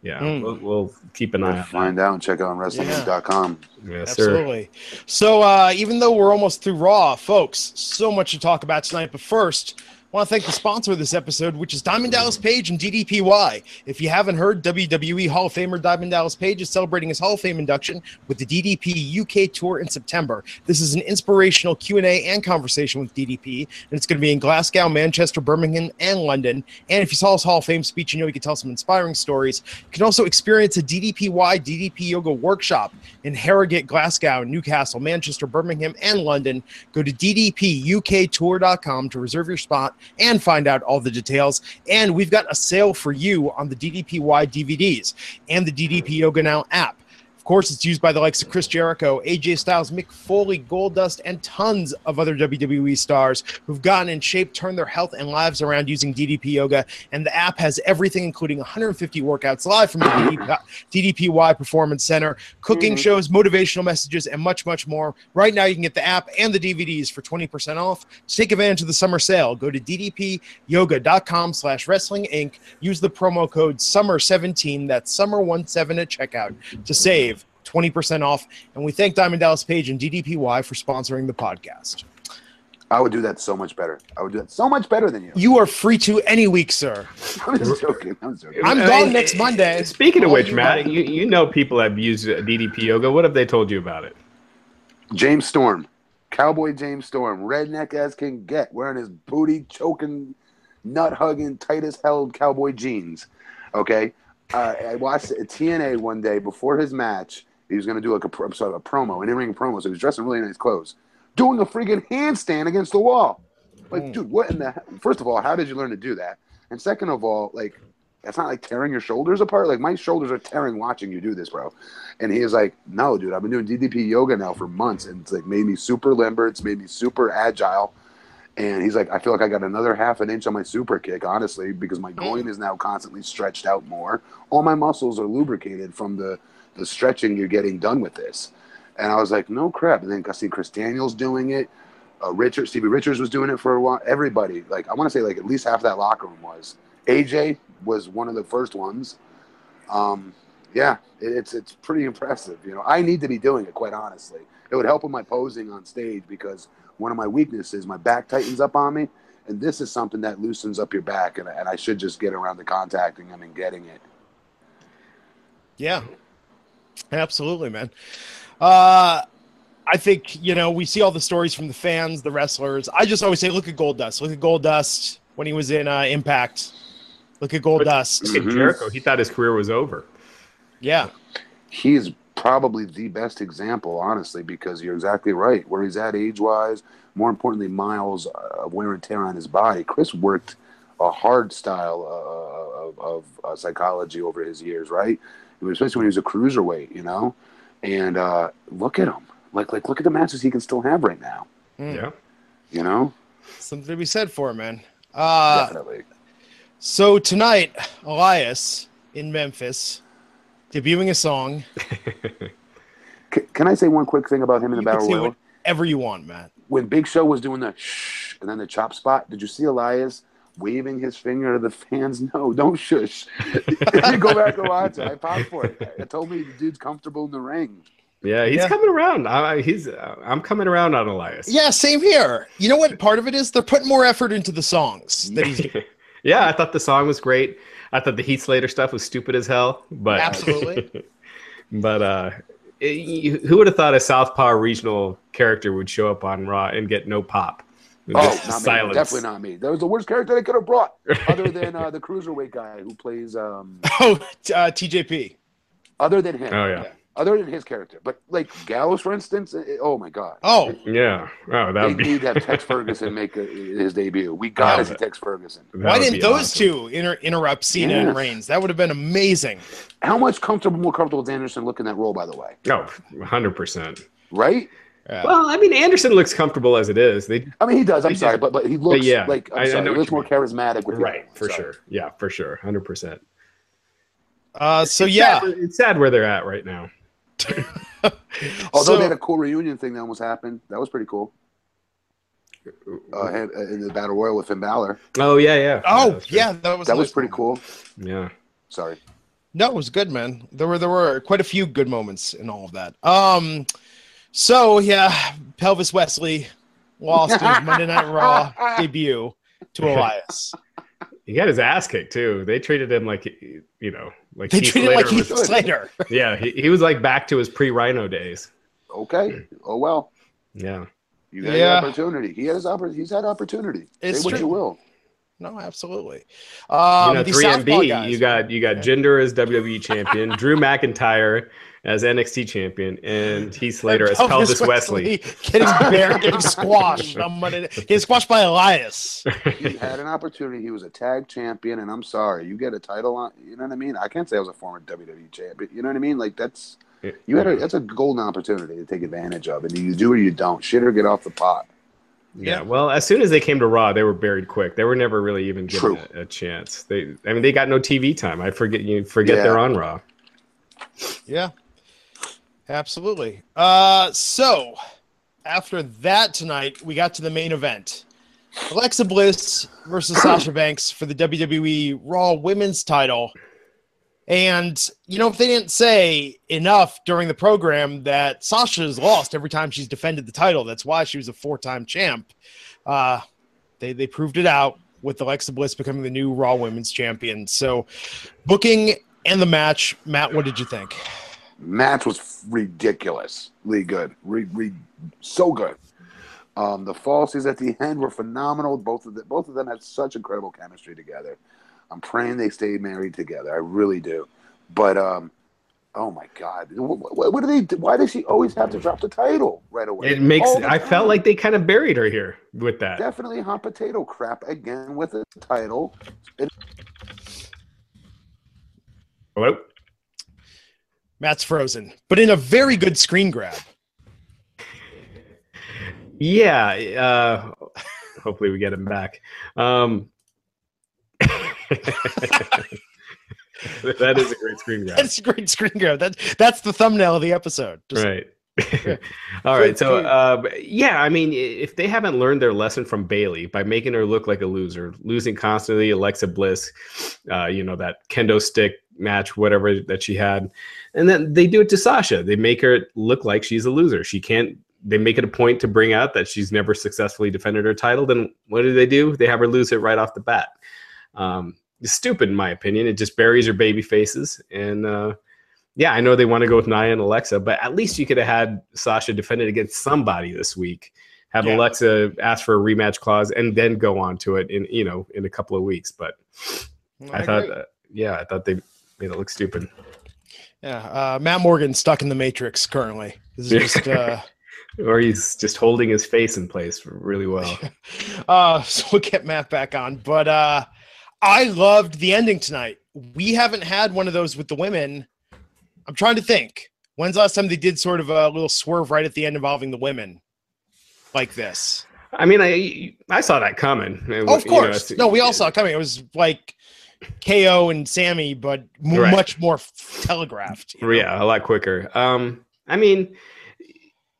yeah, Mm. we'll, we'll keep an eye on Find out and check out on wrestling.com. that. Yes, sir. Absolutely. So uh, even though we're almost through Raw, folks, so much to talk about tonight. But first, want to thank the sponsor of this episode, which is Diamond Dallas Page and DDPY. If you haven't heard, WWE Hall of Famer Diamond Dallas Page is celebrating his Hall of Fame induction with the DDP UK tour in September. This is an inspirational Q&A and conversation with DDP, and it's going to be in Glasgow, Manchester, Birmingham, and London. And if you saw his Hall of Fame speech, you know he can tell some inspiring stories. You can also experience a DDPY DDP Yoga workshop in Harrogate, Glasgow, Newcastle, Manchester, Birmingham, and London. Go to ddpuktour.com to reserve your spot and find out all the details. And we've got a sale for you on the DDPY DVDs and the DDP Yoga Now app. Of course, it's used by the likes of Chris Jericho, AJ Styles, Mick Foley, Goldust, and tons of other WWE stars who've gotten in shape, turned their health and lives around using DDP Yoga. And the app has everything, including 150 workouts live from the DDP, DDPY Performance Center, cooking Mhm. shows, motivational messages, and much, much more. Right now, you can get the app and the DVDs for 20% off. To take advantage of the summer sale, go to ddpyoga.com slash wrestling inc. Use the promo code SUMMER17, that's SUMMER17 at checkout, to save 20% off. And we thank Diamond Dallas Page and DDPY for sponsoring the podcast. I would do that so much better. I would do that so much better than you. You are free to any week, sir. I'm just joking. I'm joking. I'm I gone mean, next Monday. Speaking of which, you Matt, you, you know people have used DDP yoga. What have they told you about it? James Storm, Cowboy James Storm, redneck as can get, wearing his booty choking, nut hugging, tight as hell cowboy jeans. Okay, uh, I watched a TNA one day before his match. He was going to do like a, pro- sorry, a promo, an in-ring promo. So he was dressed in really nice clothes, doing a freaking handstand against the wall. Like, Mm. dude, what in the? First of all, how did you learn to do that? And second of all, like, that's not like tearing your shoulders apart. Like my shoulders are tearing watching you do this, bro. And he is like, no, dude, I've been doing DDP yoga now for months, and it's like made me super limber. It's made me super agile. And he's like, I feel like I got another half an inch on my super kick, honestly, because my groin is now constantly stretched out more. All my muscles are lubricated from the the stretching you're getting done with this. And I was like, no crap. And then I see Chris Daniels doing it. Uh, Richard, Stevie Richards was doing it for a while. Everybody, like, I want to say, like, at least half that locker room was. AJ was one of the first ones. Um, yeah, it, it's it's pretty impressive. You know, I need to be doing it, quite honestly. It would help with my posing on stage because one of my weaknesses, my back tightens up on me, and this is something that loosens up your back, and, and I should just get around to contacting him and getting it. Yeah, absolutely, man. Uh, I think you know we see all the stories from the fans, the wrestlers. I just always say, look at Goldust. Look at Goldust when he was in uh, Impact. Look at Goldust. Look at. Jericho. He thought his career was over. Yeah, he's probably the best example, honestly, because you're exactly right. Where he's at age wise, more importantly, miles of wear and tear on his body. Chris worked a hard style uh, of, of uh, psychology over his years, right? Especially when he was a cruiserweight, you know. And uh, look at him, like like look at the matches he can still have right now. Mm. Yeah. You know, something to be said for it, man. Uh, definitely. so tonight, Elias in Memphis, debuting a song. C- can I say one quick thing about him in the You can battle royal? whatever you want, Matt. when Big Show was doing the shh and then the chop spot, did you see Elias waving his finger to the fans? No, don't shush. you go back and watch it. I popped for it. It told me the dude's comfortable in the ring. Yeah, he's Yeah. coming around. I, he's. Uh, I'm coming around on Elias. Yeah, same here. You know what? Part of it is they're putting more effort into the songs that he's yeah, I thought the song was great. I thought the Heath Slater stuff was stupid as hell, but Absolutely. but uh, it- who would have thought a Southpaw regional character would show up on Raw and get no pop? Oh, not me. silence. Definitely not me. That was the worst character they could have brought, other than uh, the cruiserweight guy who plays. Um, oh uh, TJP. other than him. Oh yeah, Other than his character, but like Gallows, for instance. it- oh my God. Oh, yeah. Oh, that would be. need to have Tex Ferguson make a, his debut. We got to Yeah. see Tex Ferguson. that why didn't those awesome. two inter- interrupt Cena and Yes. Reigns? That would have been amazing. How much comfortable, more comfortable does Anderson look in that role, by the way? Oh, 100 percent. Right? Yeah. Well, I mean, Anderson looks comfortable as it is. They I mean, he does. I'm He sorry, did. but but he looks yeah, like I'm I- I sorry, know he looks you more charismatic with the right for Sorry. sure. Yeah, for sure, 100. percent Uh, so yeah, it's sad where they're at right now. Although So- they had a cool reunion thing that almost happened. That was pretty cool. Uh, uh, in the battle royal with Finn Balor, Oh yeah, yeah. oh that's right. yeah, that was that was pretty cool. Yeah. Sorry. No, it was good, man. There were there were quite a few good moments in all of that. Um, so yeah, Pelvis Wesley lost his Monday Night Raw debut. to Elias. He got his ass kicked too. They treated him like you know, like They Heath treated him like Heath was- Slater. Yeah, he, he was like back to his pre-Rhino days. Okay. Oh well. Yeah, You got Yeah. the opportunity. He has oppor- He's had opportunity. It's Say what true. you will. No, absolutely. Um, you know, three Southpaw MB. You got you got Jinder as WWE champion, Drew McIntyre as NXT champion, and Heath Slater as Elvis Pelvis Wesley. getting bear, getting squashed. on Monday, getting squashed by Elias. He had an opportunity. He was a tag champion, and I'm sorry, you get a title on. You know what I mean? I can't say I was a former WWE champion. You know what I mean? Like that's you had a that's a golden opportunity to take advantage of, and you do or you don't. Shit or get off the pot. Yeah, well, as soon as they came to Raw, they were buried quick. They were never really even given a, a chance. They, I mean, they got no TV time. I forget you forget Yeah. they're on Raw. Yeah, absolutely. Uh, so after that tonight, we got to the main event: Alexa Bliss versus Sasha Banks for the WWE Raw Women's Title. And you know, if they didn't say enough during the program that Sasha Sasha's lost every time she's defended the title, that's why she was a four-time champ. Uh, they they proved it out with Alexa Bliss becoming the new Raw Women's Champion. So, booking and the match, Matt, what did you think? Match was ridiculously good. Re, re, so good. Um, the falsies at the end were phenomenal. Both of the, both of them had such incredible chemistry together. I'm praying they stay married together. I really do. But um, oh my god, what, what, what do they? do? Why does she always have to drop the title right away? It makes. I felt like they kind of buried her here with that. definitely hot potato crap again with the title. Hello. Matt's frozen, but in a very good screen grab. Yeah. Uh, hopefully, we get him back. Um, that is a great screen grab. That's a great screen grab. That that's the thumbnail of the episode. Just- right. All right. So, uh, yeah, I mean, if they haven't learned their lesson from Bayley by making her look like a loser, losing constantly, Alexa Bliss, uh, you know, that kendo stick match, whatever that she had, and then they do it to Sasha. They make her look like she's a loser. She can't. They make it a point to bring out that she's never successfully defended her title. Then what do they do? They have her lose it right off the bat. Um, it's stupid, in my opinion. It just buries her baby faces and. Uh, yeah, I know they want to go with Nia and Alexa, but at least you could have had Sasha defend it against somebody this week. Have Yeah. Alexa ask for a rematch clause and then go on to it in you know in a couple of weeks. But I, thought, agree. uh, yeah, I thought they made it look stupid. yeah, uh, Matt Morgan stuck in the Matrix currently. This is just uh, Or he's just holding his face in place really well. uh, so we'll get Matt back on. But uh, I loved the ending tonight. We haven't had one of those with the women. I'm trying to think. When's the last time they did sort of a little swerve right at the end involving the women like this? I mean, I I saw that coming. Oh, of You know, course. no, we all saw it coming. It was like KO and Sammy, but Right. much more telegraphed. you know? Yeah, a lot quicker. Um, I mean,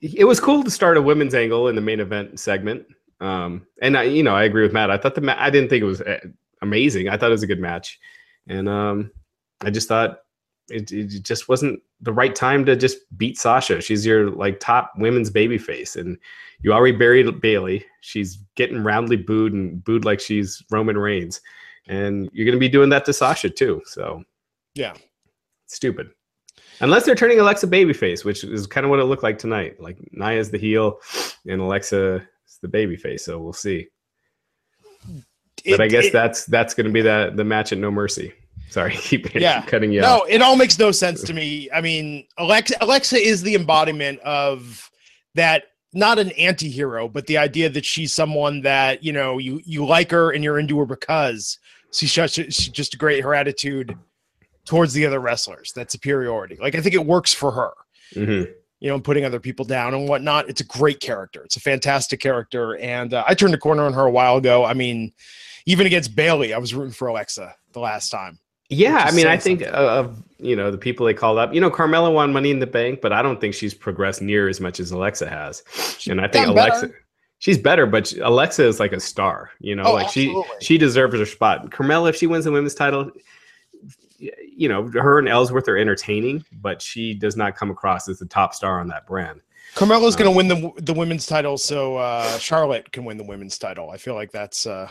it was cool to start a women's angle in the main event segment. Um, and I, you know, I agree with Matt. I thought the ma- I didn't think it was uh, amazing. I thought it was a good match, and um, I just thought it, it just wasn't the right time to just beat Sasha. She's your like top women's baby face, and you already buried Bayley. She's getting roundly booed and booed like she's Roman Reigns, and you're gonna be doing that to Sasha too. So Yeah. stupid. Unless they're turning Alexa babyface, which is kind of what it looked like tonight. Like Nia's the heel and Alexa is the babyface. So we'll see. But I guess it- that's that's going to be the the match at No Mercy. Sorry, keep Yeah. cutting you no, off. it all makes no sense to me. I mean, Alexa Alexa is the embodiment of that not an anti-hero, but the idea that she's someone that, you know, you you like her and you're into her because she's just she's just a great her attitude towards the other wrestlers, that superiority. Like I think it works for her. Mhm. you know, putting other people down and whatnot. It's a great character. It's a fantastic character. And uh, I turned a corner on her a while ago. I mean, even against Bayley, I was rooting for Alexa the last time. Yeah, I mean, I think something. of you know the people they called up. You know, Carmella won Money in the Bank, but I don't think she's progressed near as much as Alexa has. and I think gotten better. Alexa, she's better, but she- Alexa is like a star. You know, Oh, like she absolutely. she deserves her spot. Carmella, if she wins the women's title, you know, her and Ellsworth are entertaining, but she does not come across as the top star on that brand. Carmella's Uh, going to win the the women's title, so uh, Charlotte can win the women's title. I feel like that's uh,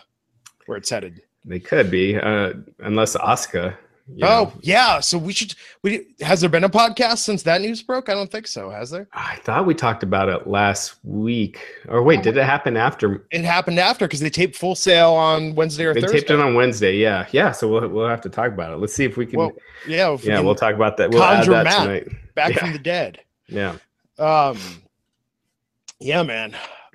where it's headed. They could be, uh, unless Asuka. you Oh know. yeah, so we should. We has there been a podcast since that news broke? I don't think so. Has there? I thought we talked about it last week. Or wait, did it happen after? It happened after because they taped Full Sail on Wednesday or They Thursday. taped it on Wednesday. Yeah, yeah. So we'll we'll have to talk about it. Let's see if we can. well, yeah, we yeah, can we'll talk about that. We'll add that Matt. tonight. back yeah. from the dead. Yeah. Um, yeah, man.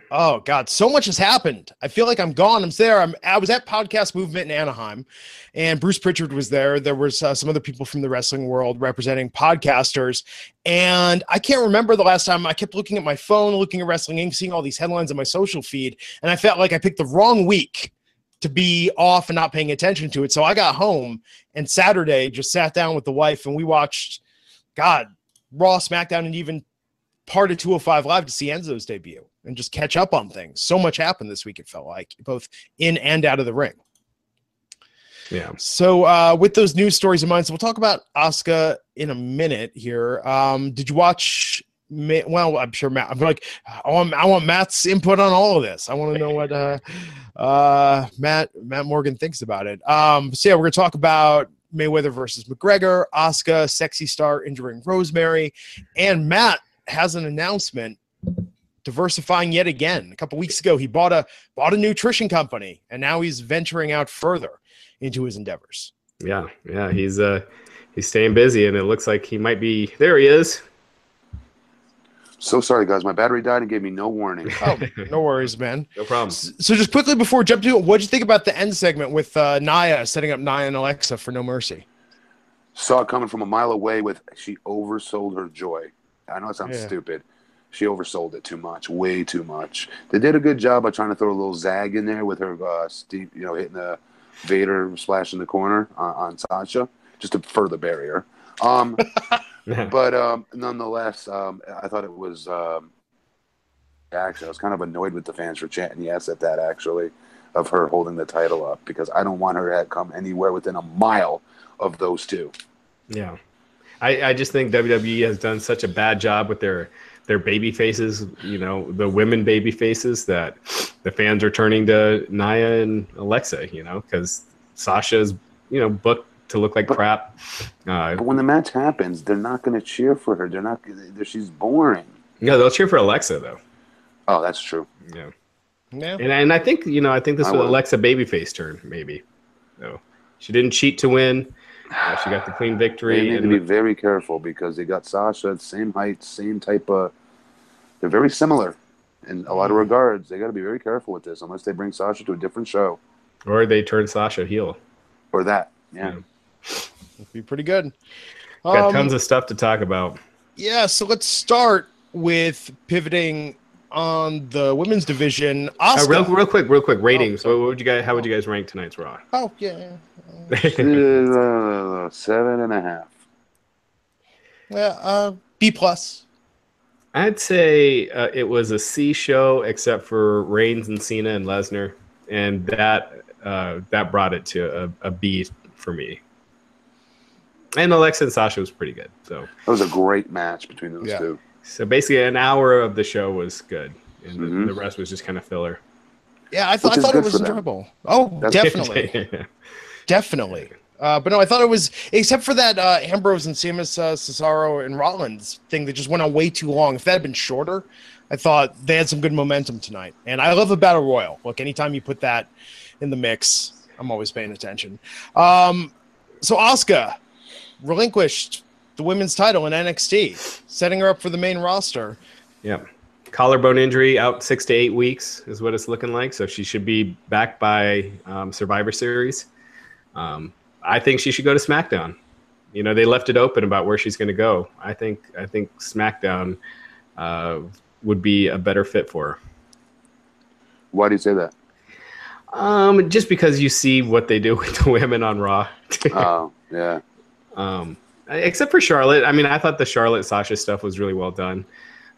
Oh God, so much has happened. I feel like I'm gone. I'm there. I'm. I was at Podcast Movement in Anaheim, and Bruce Pritchard was there. There was uh, some other people from the wrestling world representing podcasters, and I can't remember the last time I kept looking at my phone, looking at Wrestling Inc., seeing all these headlines on my social feed, and I felt like I picked the wrong week to be off and not paying attention to it. So I got home and Saturday just sat down with the wife and we watched, God, Raw, SmackDown, and even part of 205 Live to see Enzo's debut and just catch up on things. So much happened this week, it felt like, both in and out of the ring. Yeah. So, uh, with those news stories in mind, so we'll talk about Asuka in a minute here. Um, did you watch? Well, I'm sure Matt. I'm like, I want, I want Matt's input on all of this. I want to know what uh, uh, Matt Matt Morgan thinks about it. Um, so yeah, we're gonna talk about Mayweather versus McGregor, Asuka, sexy star injuring Rosemary, and Matt has an announcement diversifying yet again. A couple weeks ago, he bought a bought a nutrition company, and now he's venturing out further into his endeavors. Yeah. Yeah. He's uh he's staying busy, and it looks like he might be. There he is. So sorry, guys. My battery died and gave me no warning. Oh, no worries, man. No problem. So just quickly before we jump to it, what'd you think about the end segment with uh, Nia setting up Nia and Alexa for No Mercy? Saw it coming from a mile away. With she oversold her joy. I know it sounds Yeah. stupid. She oversold it too much, way too much. They did a good job of trying to throw a little zag in there with her, uh, Steve, you know, hitting the Vader splash in the corner on, on Sasha, just to further barrier. Um, but um, nonetheless, um, I thought it was. Um, actually, I was kind of annoyed with the fans for chanting yes at that. Actually, of her holding the title up because I don't want her to come anywhere within a mile of those two. Yeah, I, I just think WWE has done such a bad job with their their baby faces. You know, the women baby faces that the fans are turning to Nia and Alexa. You know, because Sasha's you know booked to look like crap. Uh, But when the match happens, they're not going to cheer for her. They're not. They're, she's boring. Yeah, they'll cheer for Alexa though. Oh, that's true. Yeah, Yeah. and and I think you know I think this I was will. Alexa babyface turn maybe. No, she didn't cheat to win. Uh, she got the clean victory. They victory. need to and be very careful because they got Sasha, same height, same type of. They're very similar in a lot of regards. They got to be very careful with this, unless they bring Sasha to a different show or they turn Sasha heel. or that. Yeah. Yeah. It'd be pretty good. Got Um, tons of stuff to talk about. yeah, so let's start with pivoting on the women's division. Uh, real, real quick, real quick. Ratings. sorry. what, what would you guys? How would you guys rank tonight's Raw? oh, yeah. Uh, seven and a half. Yeah, uh, B plus. I'd say uh, it was a C show, except for Reigns and Cena and Lesnar, and that uh, that brought it to a, a B for me. And Alexa and Sasha was pretty good. So, That was a great match between those Yeah. two. So basically, an hour of the show was good, and Mhm. the, the rest was just kind of filler. Yeah, I, th- I thought it was for them. enjoyable. Oh, That's- definitely. definitely. Uh, but no, I thought it was, except for that uh, Ambrose and Sheamus, uh, Cesaro, and Rollins thing that just went on way too long. If that had been shorter, I thought they had some good momentum tonight. And I love a battle royal. Look, anytime you put that in the mix, I'm always paying attention. Um, so Asuka relinquished the women's title in NXT, setting her up for the main roster. Yeah. Collarbone injury out six to eight weeks is what it's looking like. So she should be back by um, Survivor Series. Um, I think she should go to SmackDown. You know, they left it open about where she's going to go. I think I think SmackDown uh, would be a better fit for her. Why do you say that? Um, just because you see what they do with the women on Raw. Oh, yeah. Um, except for Charlotte. I mean, I thought the Charlotte Sasha stuff was really well done.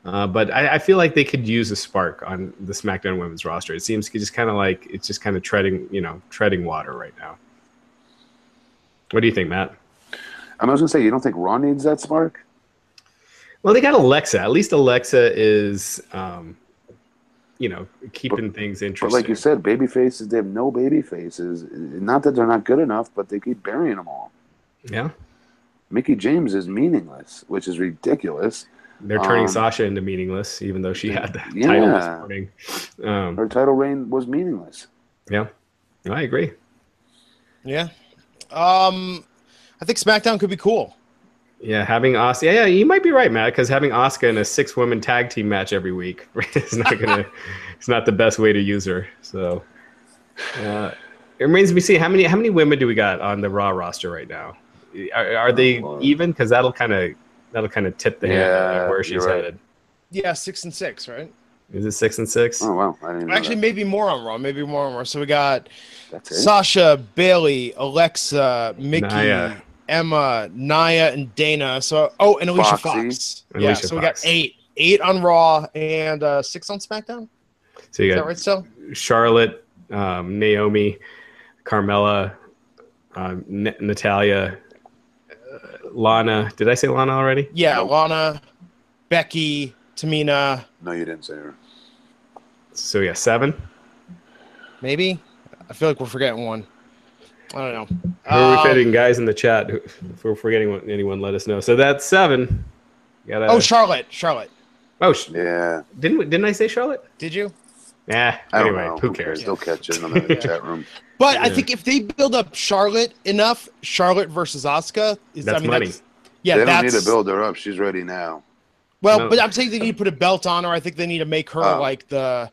Uh, but I, I feel like they could use a spark on the SmackDown Women's roster. It seems just kind of like it's just kind of treading, you know, treading water right now. What do you think, Matt? I was going to say, you don't think Raw needs that spark? Well, they got Alexa. At least Alexa is um, you know, keeping things But interesting. like you said, baby faces, they have no baby faces. Not that they're not good enough, but they keep burying them all. yeah, Mickie James is meaningless, which is ridiculous. they're turning Um, Sasha into meaningless, even though she had the Yeah. title this morning. Um, Her title reign was meaningless. yeah, I agree. Yeah. Um, I think SmackDown could be cool. Yeah, having Asuka. Yeah, yeah, you might be right, Matt, because having Asuka in a six-woman tag team match every week is not gonna. it's not the best way to use her. So, uh, it remains to be seen how many how many women do we got on the Raw roster right now? Are, are they Oh, even? Because that'll kind of that'll kind of tip the hand Yeah, of where she's right. headed. Yeah, six and six, right? Is it six and six? Oh wow, I didn't Actually, maybe more on Raw. Maybe more on Raw. So we got Sasha, Bayley, Alexa, Mickie, Nia. Emma, Naya, and Dana. So oh, and Alicia Foxy. Fox. And yeah, Alicia so we got eight, eight on Raw and uh, six on SmackDown. So you Is that got right? So Charlotte, um, Naomi, Carmella, um, N- Natalya, Lana. Did I say Lana already? yeah, Nope. Lana, Becky, Tamina, No, you didn't say her. So yeah, seven. maybe. I feel like we're forgetting one. I don't know. Who are we Um, fitting, guys, in the chat? If we're forgetting anyone, let us know. So that's seven. Got Oh, Charlotte. Charlotte. oh, Yeah, didn't didn't I say Charlotte? Did you? Nah. I don't Anyway, know. who cares? They'll catch it in the chat room. But I think if they build up Charlotte enough, Charlotte versus Asuka is That's I mean, money. That's, yeah, they don't that's need to build her up. She's ready now. well, No. but I'm saying they need to put a belt on her. I think they need to make her Oh. like the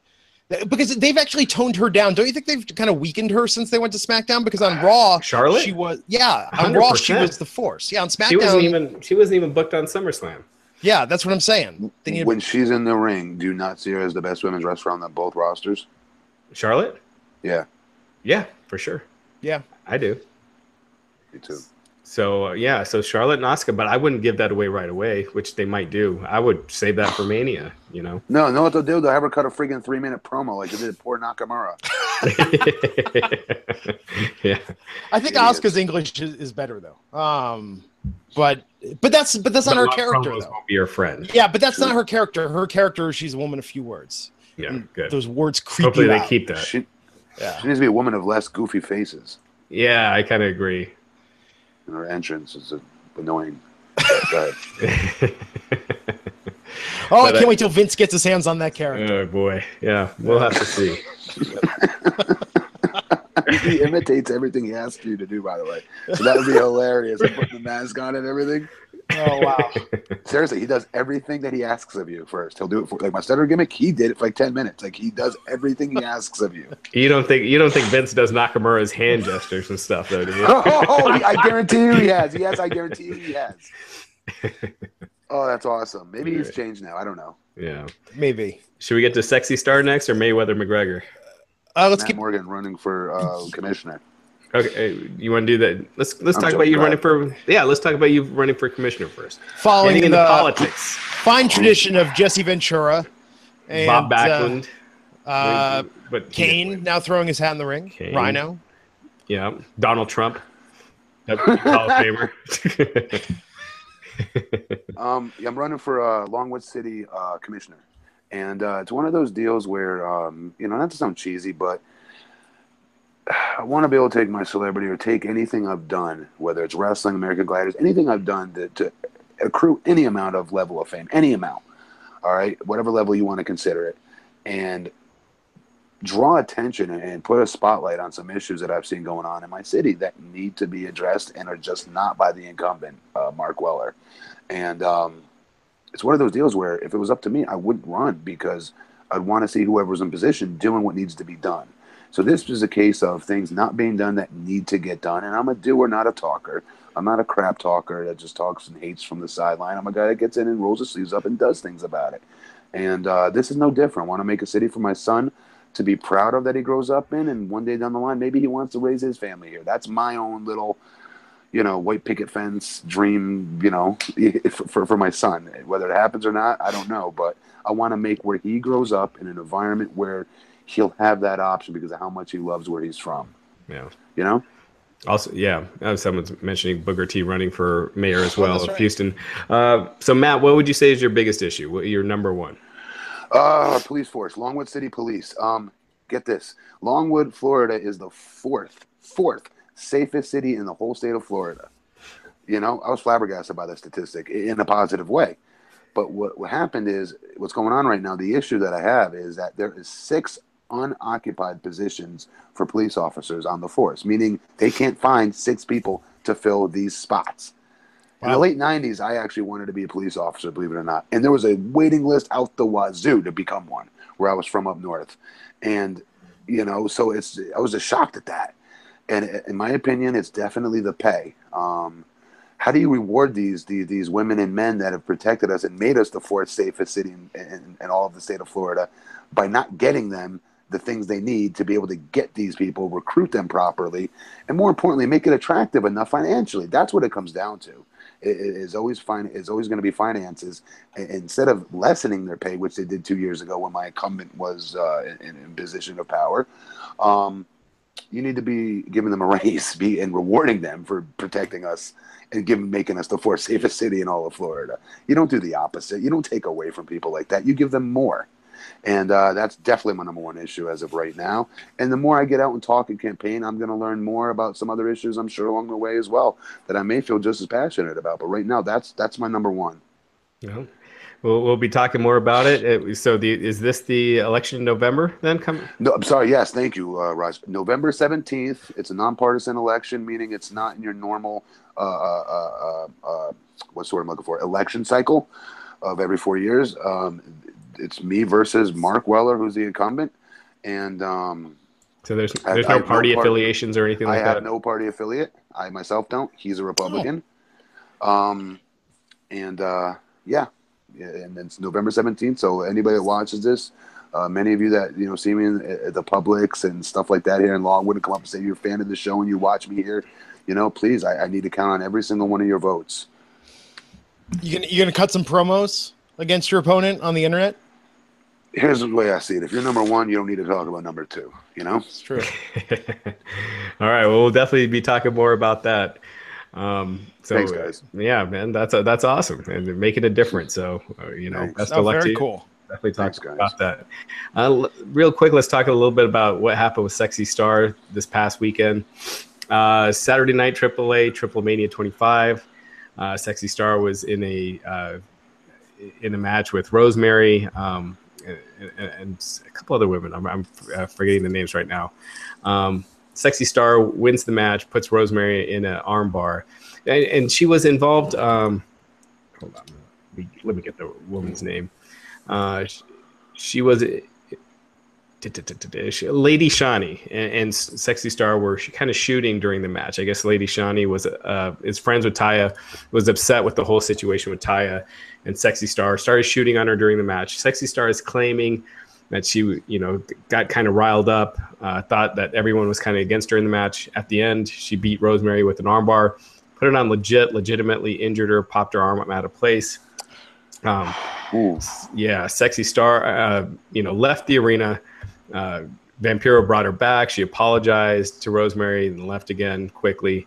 because they've actually toned her down. Don't you think they've kind of weakened her since they went to SmackDown? Because on Raw, Charlotte? she was yeah, on Raw she was the Force. Yeah, on SmackDown, She wasn't even she wasn't even booked on SummerSlam. Yeah, that's what I'm saying. They need When she's in the ring, do you not see her as the best women's wrestler on the both rosters? Charlotte? Yeah, Yeah, for sure. yeah. I do. me too. So uh, yeah, so Charlotte and Asuka, but I wouldn't give that away right away, which they might do. I would save that for Mania. You know. No, no, what they'll do? They'll have her cut a freaking three minute promo like they did poor Nakamura. yeah. I think Idiots. Asuka's English is, is better though. Um, but but that's but that's not her character promos though. won't be your friend. Yeah, but that's True. not her character. Her character, she's a woman of few words. Yeah, And good. Those words creep Hopefully you they out. keep that. She, Yeah. she needs to be a woman of less goofy faces. Yeah, I kind of agree. And her entrance is annoying. Go ahead. Oh, I can't uh, wait till Vince gets his hands on that character. oh boy, yeah, we'll have to see. he imitates everything he asks you to do, by the way. So that would be hilarious. Putting the mask on and everything. Oh wow. Seriously, he does everything that he asks of you first. He'll do it for like my stutter gimmick. He did it for like ten minutes. Like he does everything he asks of you. You don't think you don't think Vince does Nakamura's hand gestures and stuff though, do you? Oh, he- I guarantee you he has. Yes, I guarantee you he has. Oh, that's awesome. Maybe he's changed now. I don't know. Yeah. Maybe. Should we get to sexy star next or Mayweather McGregor? Uh, let's Matt keep. Morgan running for uh, commissioner. Okay, you want to do that? Let's let's I'm talk about you running for yeah. Let's talk about you running for commissioner first. Following Getting the into politics. fine tradition of Jesse Ventura and Bob Backlund, uh, uh, but Kane now throwing his hat in the ring. Kane. Rhino. Yeah, Donald Trump, Hall of Famer. Um, I'm running for uh, Longwood City uh, commissioner, and uh, it's one of those deals where um, you know, not to sound cheesy, but I want to be able to take my celebrity or take anything I've done, whether it's wrestling, American Gladiators, anything I've done to, to accrue any amount of level of fame, any amount. All right, whatever level you want to consider it, and draw attention and put a spotlight on some issues that I've seen going on in my city that need to be addressed and are just not by the incumbent, uh, Mark Weller. And um, it's one of those deals where if it was up to me, I wouldn't run because I'd want to see whoever's in position doing what needs to be done. So this is a case of things not being done that need to get done. And I'm a doer, not a talker. I'm not a crap talker that just talks and hates from the sideline. I'm a guy that gets in and rolls his sleeves up and does things about it. And uh, this is no different. I want to make a city for my son to be proud of that he grows up in. And one day down the line, maybe he wants to raise his family here. That's my own little, you know, white picket fence dream, you know, for, for my son. Whether it happens or not, I don't know. But I want to make where he grows up in an environment where he'll have that option because of how much he loves where he's from. yeah. You know? Also, yeah, someone's mentioning Booker T running for mayor as well that's of right. Houston. Uh, so, Matt, what would you say is your biggest issue? What your number one? Uh, police force, Longwood City Police. Um, get this: Longwood, Florida, is the fourth, fourth safest city in the whole state of Florida. You know, I was flabbergasted by that statistic in a positive way. But what, what happened is, what's going on right now, the issue that I have is that there is six unoccupied positions for police officers on the force, meaning they can't find six people to fill these spots. Wow. In the late 90s, I actually wanted to be a police officer, believe it or not. And there was a waiting list out the wazoo to become one where I was from up north. And, you know, so it's, I was just shocked at that. And in my opinion, it's definitely the pay. Um, how do you reward these, these these women and men that have protected us and made us the fourth safest city in, in, in, all of the state of Florida by not getting them the things they need to be able to get these people, recruit them properly, and more importantly, make it attractive enough financially. That's what it comes down to. It is always fine. It's always going to be finances. Instead of lessening their pay, which they did two years ago when my incumbent was uh, in, in position of power. Um, you need to be giving them a raise be and rewarding them for protecting us and giving making us the fourth safest city in all of Florida. You don't do the opposite. You don't take away from people like that. You give them more. And uh, that's definitely my number one issue as of right now. And the more I get out and talk and campaign, I'm going to learn more about some other issues, I'm sure, along the way as well, that I may feel just as passionate about. But right now, that's that's my number one. Yeah. We'll, we'll be talking more about it. So, the, is this the election in November then? Come. No, I'm sorry. Yes, thank you, uh, Raj. November 17th. It's a nonpartisan election, meaning it's not in your normal, uh, uh, uh, uh what sort I'm looking for, election cycle of every four years. Um, it's me versus Mark Weller, who's the incumbent, and um, so there's there's I, no I party no affiliations or anything like I that. I have no party affiliate. I myself don't. He's a Republican. Oh. Um, and uh, yeah, and it's November 17th. So anybody that watches this, uh, many of you that you know see me in at the Publix and stuff like that here in Longwood, and come up and say you're a fan of the show and you watch me here, you know, please, I, I need to count on every single one of your votes. You gonna you gonna cut some promos against your opponent on the internet? Here's the way I see it: if you're number one, you don't need to talk about number two. You know, it's true. All right, well, we'll definitely be talking more about that. Um, so Thanks, guys. Yeah, man, that's a, that's awesome, and making a difference. So uh, you know, Thanks. best oh, of luck to you. Cool. Definitely talk Thanks, about that. Uh, real quick, let's talk a little bit about what happened with Sexy Star this past weekend. Uh, Saturday night AAA Triple Mania 25. Uh, Sexy Star was in a uh, in a match with Rosemary um, and, and, a couple other women. I'm, I'm uh, forgetting the names right now. Um, Sexy Star wins the match, puts Rosemary in an armbar, and, and she was involved. Um, hold on, let me get the woman's name. Uh, she was Lady Shani and, and, Sexy Star were kind of shooting during the match. I guess Lady Shani was uh, is friends with Taya, was upset with the whole situation with Taya, and Sexy Star started shooting on her during the match. Sexy Star is claiming that she, you know, got kind of riled up, uh, thought that everyone was kind of against her in the match. At the end, she beat Rosemary with an armbar, put it on legit, legitimately injured her, popped her arm out of place. Um, yeah, sexy star, uh, you know, left the arena. Uh, Vampiro brought her back. She apologized to Rosemary and left again quickly.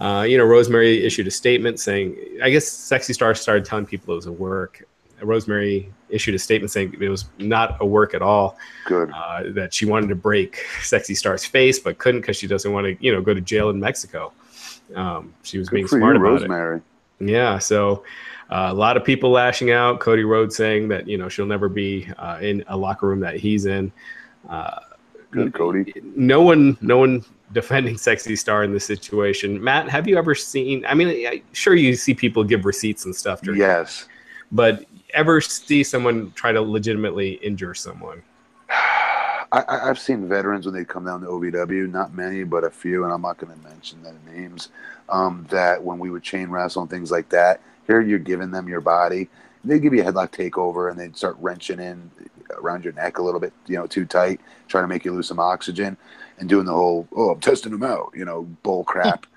Uh, you know, Rosemary issued a statement saying, I guess Sexy Star started telling people it was a work. Rosemary issued a statement saying it was not a work at all. Good. Uh, that she wanted to break Sexy Star's face, but couldn't because she doesn't want to, you know, go to jail in Mexico. Um, she was Good being smart you, about Rosemary. it. Yeah. So uh, a lot of people lashing out. Cody Rhodes saying that you know she'll never be uh, in a locker room that he's in. Uh, Good, Cody. No one, no one defending Sexy Star in this situation. Matt, have you ever seen? I mean, I, sure you see people give receipts and stuff. yes. But ever see someone try to legitimately injure someone? I, have seen veterans when they come down to OVW, not many, but a few, and I'm not going to mention their names. Um, that when we would chain wrestle and things like that, here you're giving them your body. They give you a headlock takeover and they'd start wrenching in around your neck a little bit, you know, too tight, trying to make you lose some oxygen, and doing the whole "oh, I'm testing them out," you know, bull crap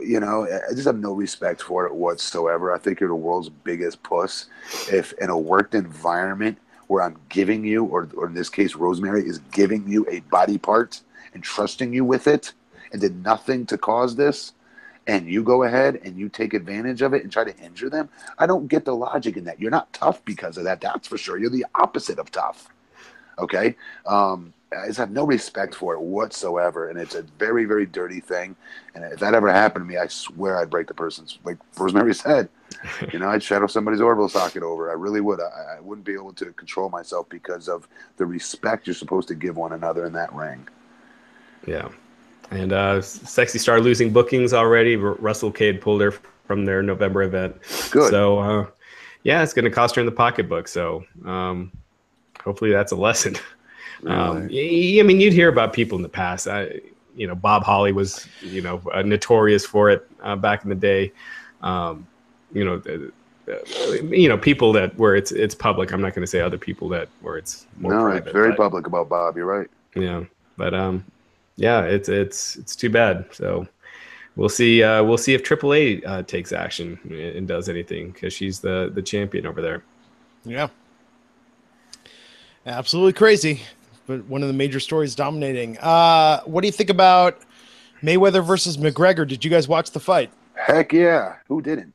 you know, I just have no respect for it whatsoever. I think you're the world's biggest puss. If in a worked environment where I'm giving you, or, or in this case, Rosemary is giving you a body part and trusting you with it and did nothing to cause this, and you go ahead and you take advantage of it and try to injure them, I don't get the logic in that. You're not tough because of that. That's for sure. You're the opposite of tough. Okay. Um, I just have no respect for it whatsoever, and it's a very, very dirty thing. And if that ever happened to me, I swear I'd break the person's, like Rosemary said, you know, I'd shadow somebody's orbital socket over. I really would. I, I wouldn't be able to control myself because of the respect you're supposed to give one another in that ring. Yeah. And uh, Sexy Star losing bookings already. Russell Cade pulled her from their November event. Good. So, uh, yeah, it's going to cost her in the pocketbook. So, um, hopefully that's a lesson. Um, I mean, you'd hear about people in the past. I, you know, Bob Holly was, you know, uh, notorious for it uh, back in the day. Um, you know, uh, you know, people that where it's it's public. I'm not going to say other people that where it's more no, private, it's very but, public about Bob. You're right. Yeah, but um, yeah, it's it's it's too bad. So we'll see. Uh, we'll see if AAA uh, takes action and does anything because she's the the champion over there. Yeah, absolutely crazy but one of the major stories dominating. Uh, what do you think about Mayweather versus McGregor? Did you guys watch the fight? Heck yeah! Who didn't?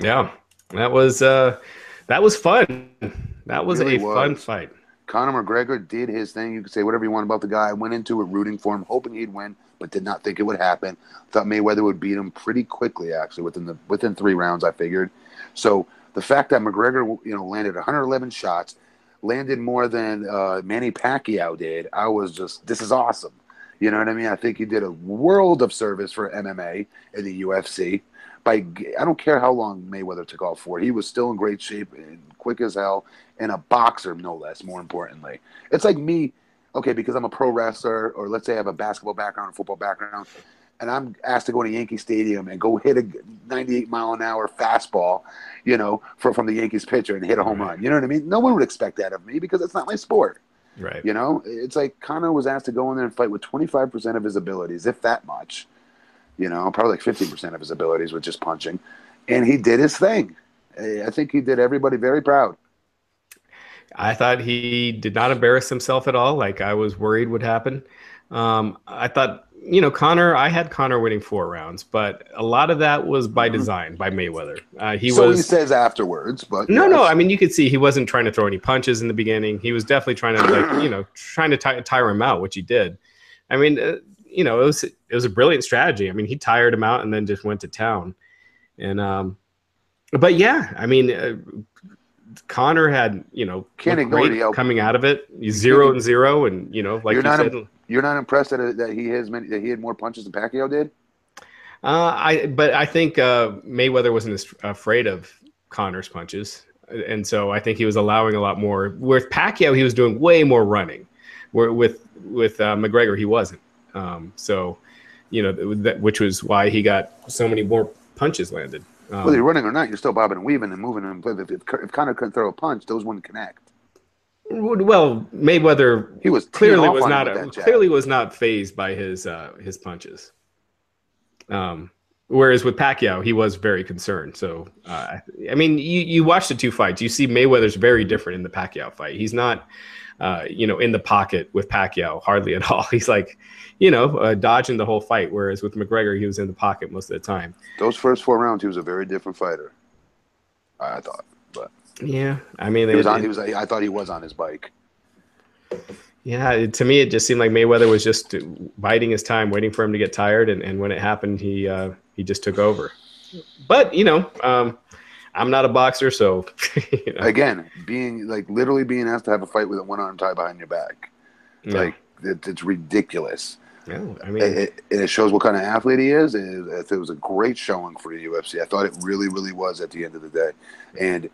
Yeah, that was uh, that was fun. That was really a was. fun fight. Conor McGregor did his thing. You can say whatever you want about the guy. I went into it rooting for him, hoping he'd win, but did not think it would happen. Thought Mayweather would beat him pretty quickly, actually, within the within three rounds. I figured. So the fact that McGregor, you know, landed 111 shots, landed more than uh, Manny Pacquiao did, I was just, this is awesome. You know what I mean? I think he did a world of service for MMA and the UFC. By I don't care how long Mayweather took off for, he was still in great shape and quick as hell, and a boxer no less. More importantly, it's like me, okay, because I'm a pro wrestler, or let's say I have a basketball background, or football background and I'm asked to go to Yankee Stadium and go hit a 98 mile an hour fastball, you know, for, from the Yankees pitcher and hit a home right. run. You know what I mean? No one would expect that of me because it's not my sport. Right. You know, it's like Conor was asked to go in there and fight with 25% of his abilities, if that much. You know, probably like 15% of his abilities with just punching. And he did his thing. I think he did everybody very proud. I thought he did not embarrass himself at all, like I was worried would happen. Um, I thought you know, Conor, I had Conor winning four rounds, but a lot of that was by mm-hmm. design by Mayweather. Uh, he so was. he says afterwards, but no, yes. no. I mean, you could see he wasn't trying to throw any punches in the beginning. He was definitely trying to, like, you know, trying to t- tire him out, which he did. I mean, uh, you know, it was it was a brilliant strategy. I mean, he tired him out and then just went to town, and um, but yeah, I mean, uh, Conor had you know can't ignore the coming out of it, zero and zero, and you know, like you're you not said. A, you're not impressed that, that he has many that he had more punches than Pacquiao did. Uh, I but I think uh, Mayweather wasn't as afraid of Conor's punches, and so I think he was allowing a lot more. With Pacquiao, he was doing way more running. Where with with uh, McGregor, he wasn't. Um, so, you know, that, which was why he got so many more punches landed. Um, Whether you're running or not, you're still bobbing and weaving and moving. And if, if, if Conor couldn't throw a punch, those wouldn't connect. Well, Mayweather he was clearly was not a, clearly was not phased by his uh, his punches. Um, whereas with Pacquiao, he was very concerned. So, uh, I mean, you you watch the two fights, you see Mayweather's very different in the Pacquiao fight. He's not, uh, you know, in the pocket with Pacquiao hardly at all. He's like, you know, uh, dodging the whole fight. Whereas with McGregor, he was in the pocket most of the time. Those first four rounds, he was a very different fighter. I thought. but Yeah, I mean, he was on. He was. I thought he was on his bike. Yeah, to me, it just seemed like Mayweather was just biding his time, waiting for him to get tired, and, and when it happened, he uh, he just took over. But you know, um, I'm not a boxer, so you know. again, being like literally being asked to have a fight with a one arm tie behind your back, yeah. like it, it's ridiculous. Yeah, I mean, it, it, shows what kind of athlete he is. It, it was a great showing for the UFC. I thought it really, really was at the end of the day, and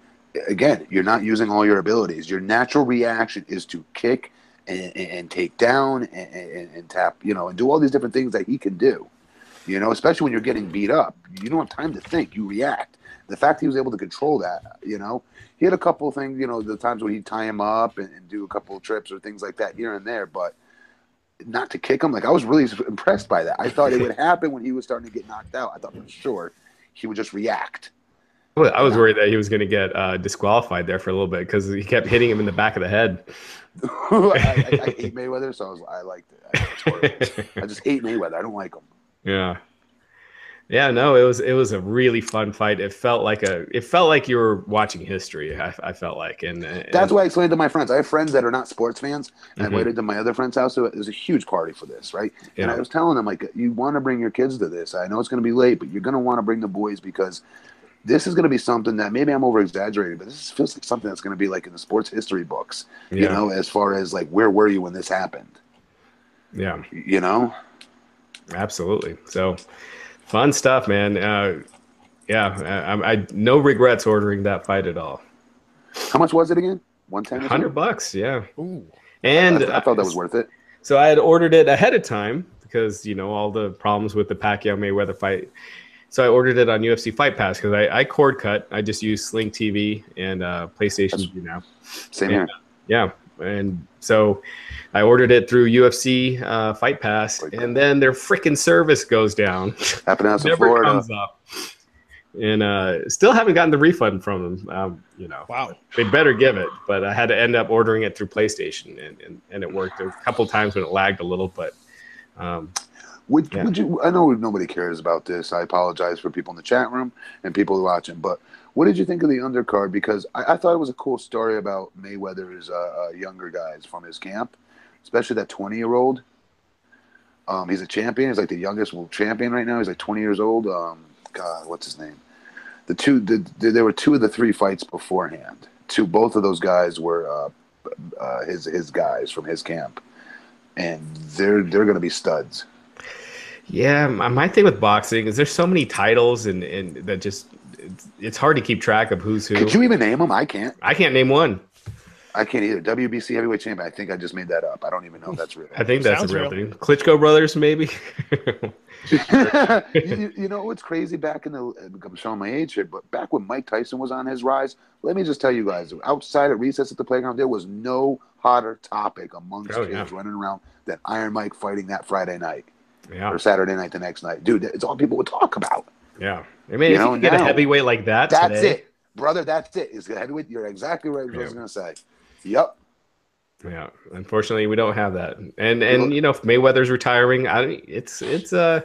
again, you're not using all your abilities. Your natural reaction is to kick and, and take down and, and, and, tap, you know, and do all these different things that he can do. You know, especially when you're getting beat up, you don't have time to think. You react. The fact he was able to control that, you know, he had a couple of things, you know, the times when he'd tie him up and, and do a couple of trips or things like that here and there, but not to kick him. Like I was really impressed by that. I thought it would happen when he was starting to get knocked out. I thought for sure he would just react I was worried that he was going to get uh, disqualified there for a little bit because he kept hitting him in the back of the head. I, I, I, hate Mayweather, so I, was, I liked it. I, I, just hate Mayweather. I don't like him. Yeah. Yeah, no, it was it was a really fun fight. It felt like a it felt like you were watching history. I, I felt like, and, and That's why I explained to my friends. I have friends that are not sports fans, and Mhm. I waited to my other friend's house. So it was a huge party for this, right? And I was telling them like, you want to bring your kids to this. I know it's going to be late, but you're going to want to bring the boys because this is going to be something that maybe I'm over exaggerating, but this feels like something that's going to be like in the sports history books. You know, as far as like where were you when this happened? yeah, You know, absolutely. So fun stuff, man. Uh, yeah, I, I no regrets ordering that fight at all. how much was it again? One ten. Hundred bucks, yeah. Ooh. And I, I thought that was worth it. So I had ordered it ahead of time because you know all the problems with the Pacquiao Mayweather fight. So I ordered it on UFC Fight Pass because I, I cord cut. I just use Sling TV and uh, PlayStation Vue now. Same Yeah. here. Yeah, and so I ordered it through UFC uh, Fight Pass, Fight and then their freaking service goes down. Happened out in Never Florida. comes up. And uh, still haven't gotten the refund from them. Um, you know, Wow. they better give it. But I had to end up ordering it through PlayStation, and, and, and it worked a couple times when it lagged a little. But um, Would, Yeah. would you? I know nobody cares about this. I apologize for people in the chat room and people watching. But what did you think of the undercard? Because I, I thought it was a cool story about Mayweather's uh, uh, younger guys from his camp, especially that twenty-year-old. Um, he's a champion. He's like the youngest world champion right now. He's like twenty years old. Um, God, what's his name? The two. The, the, there were two of the three fights beforehand. Two. Both of those guys were uh, uh, his his guys from his camp, and they're they're going to be studs. yeah, my thing with boxing is there's so many titles, and, and that just it's, it's hard to keep track of who's who. Could you even name them? I can't. I can't name one. I can't either. WBC heavyweight champion. I think I just made that up. I don't even know if that's real. I think that's Sounds a real real. thing. Klitschko brothers, maybe. you, you- you know what's crazy? Back in the, I'm showing my age here, but back when Mike Tyson was on his rise, let me just tell you guys, outside at recess at the playground, there was no hotter topic amongst Oh, kids yeah. running around than Iron Mike fighting that Friday night yeah, or Saturday night the next night. Dude, it's all people would talk about. yeah. I mean, You if know, you can get a heavyweight like that, That's today, it, brother. That's it. It's the heavyweight. You're exactly right. What I was going to say. Yep. Yeah, unfortunately, we don't have that. And and you know, if Mayweather's retiring, I don't- it's it's uh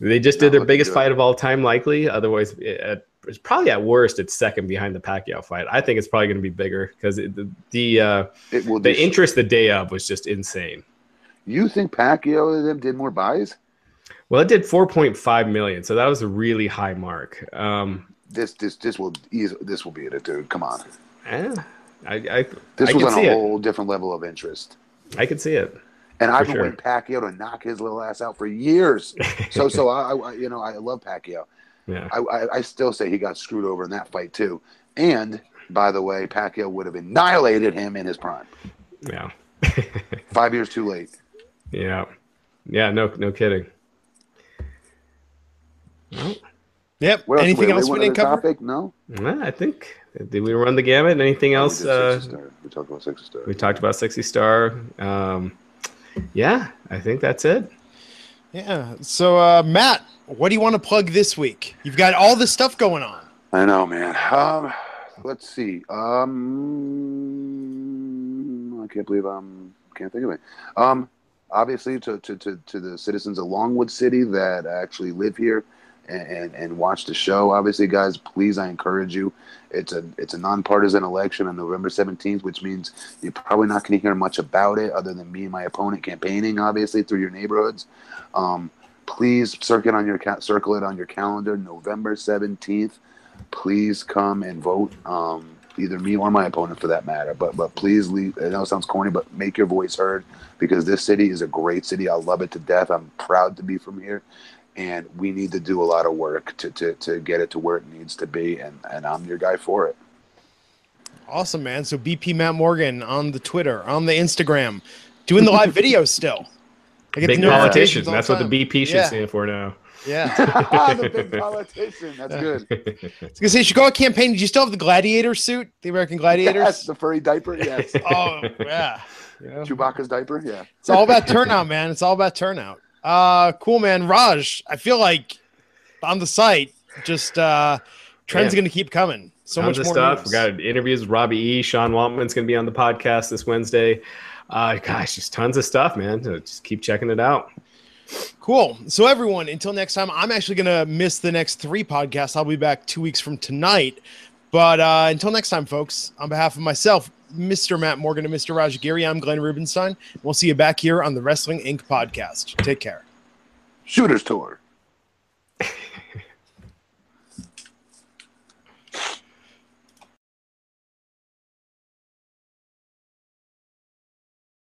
they just did their biggest fight of all time, likely. Otherwise, it, at- it's probably at worst it's second behind the Pacquiao fight. I think it's probably going to be bigger because the the uh, It will. the interest the day of was just insane. You think Pacquiao and them did more buys? Well, it did 4.5 million, so that was a really high mark. Um, This this this will. This will be it, dude. Come on. eh, I I, This I was on a it. whole different level of interest. I can see it. And I've been sure. waiting Pacquiao to knock his little ass out for years. So so I, I you know I love Pacquiao. Yeah, I, I I still say he got screwed over in that fight too. And by the way, Pacquiao would have annihilated him in his prime. yeah, Five years too late. yeah, yeah. No, no kidding. Well, Yep. What else? Anything else we didn't other cover? Topic? No. Well, I think did we run the gamut? Anything No, we else? Uh, We talked about Sexy Star. we talked about Sexy Star. Um, yeah, I think that's it. Yeah. So, uh, Matt, what do you want to plug this week? You've got all this stuff going on. I know, man. Um, let's see. Um, I can't believe I'm can't think of it. Um, obviously, to to to, to the citizens of Longwood City that actually live here and, and watch the show. Obviously, guys, please, I encourage you. It's a it's a nonpartisan election on November 17th, which means you're probably not going to hear much about it other than me and my opponent campaigning, obviously, through your neighborhoods. Um, please circle it on your circle it on your calendar, November 17th please come and vote. Um, either me or my opponent, for that matter. But but please leave. I know it sounds corny, but make your voice heard because this city is a great city. I love it to death. I'm proud to be from here, and we need to do a lot of work to to, to get it to where it needs to be. And and I'm your guy for it. Awesome, man. So, BP Matt Morgan on the Twitter, on the Instagram, doing the live videos still. I get Big the notifications politician. That's what the. BP should Yeah. stand for now. Yeah. the big politician. That's good. I was gonna say, you should go out campaign. Did you still have the gladiator suit, the American gladiators? Yes, the furry diaper. Yes. Oh yeah. You know? Chewbacca's diaper. Yeah. It's all about turnout, man. It's all about turnout. Uh cool, man. Raj, I feel like on the site, just uh trends Yeah. gonna keep coming. So Tons much more stuff. news. We got interviews with Robbie E. Sean Waltman's going to be on the podcast this Wednesday. Uh, gosh, just tons of stuff, man. So just keep checking it out. Cool. So, everyone, until next time, I'm actually going to miss the next three podcasts. I'll be back two weeks from tonight. But uh, until next time, folks, on behalf of myself, Mr. Matt Morgan, and Mr. Raj Giri. I'm Glenn Rubenstein. We'll see you back here on the Wrestling Inc. podcast. Take care. Shooters Tour.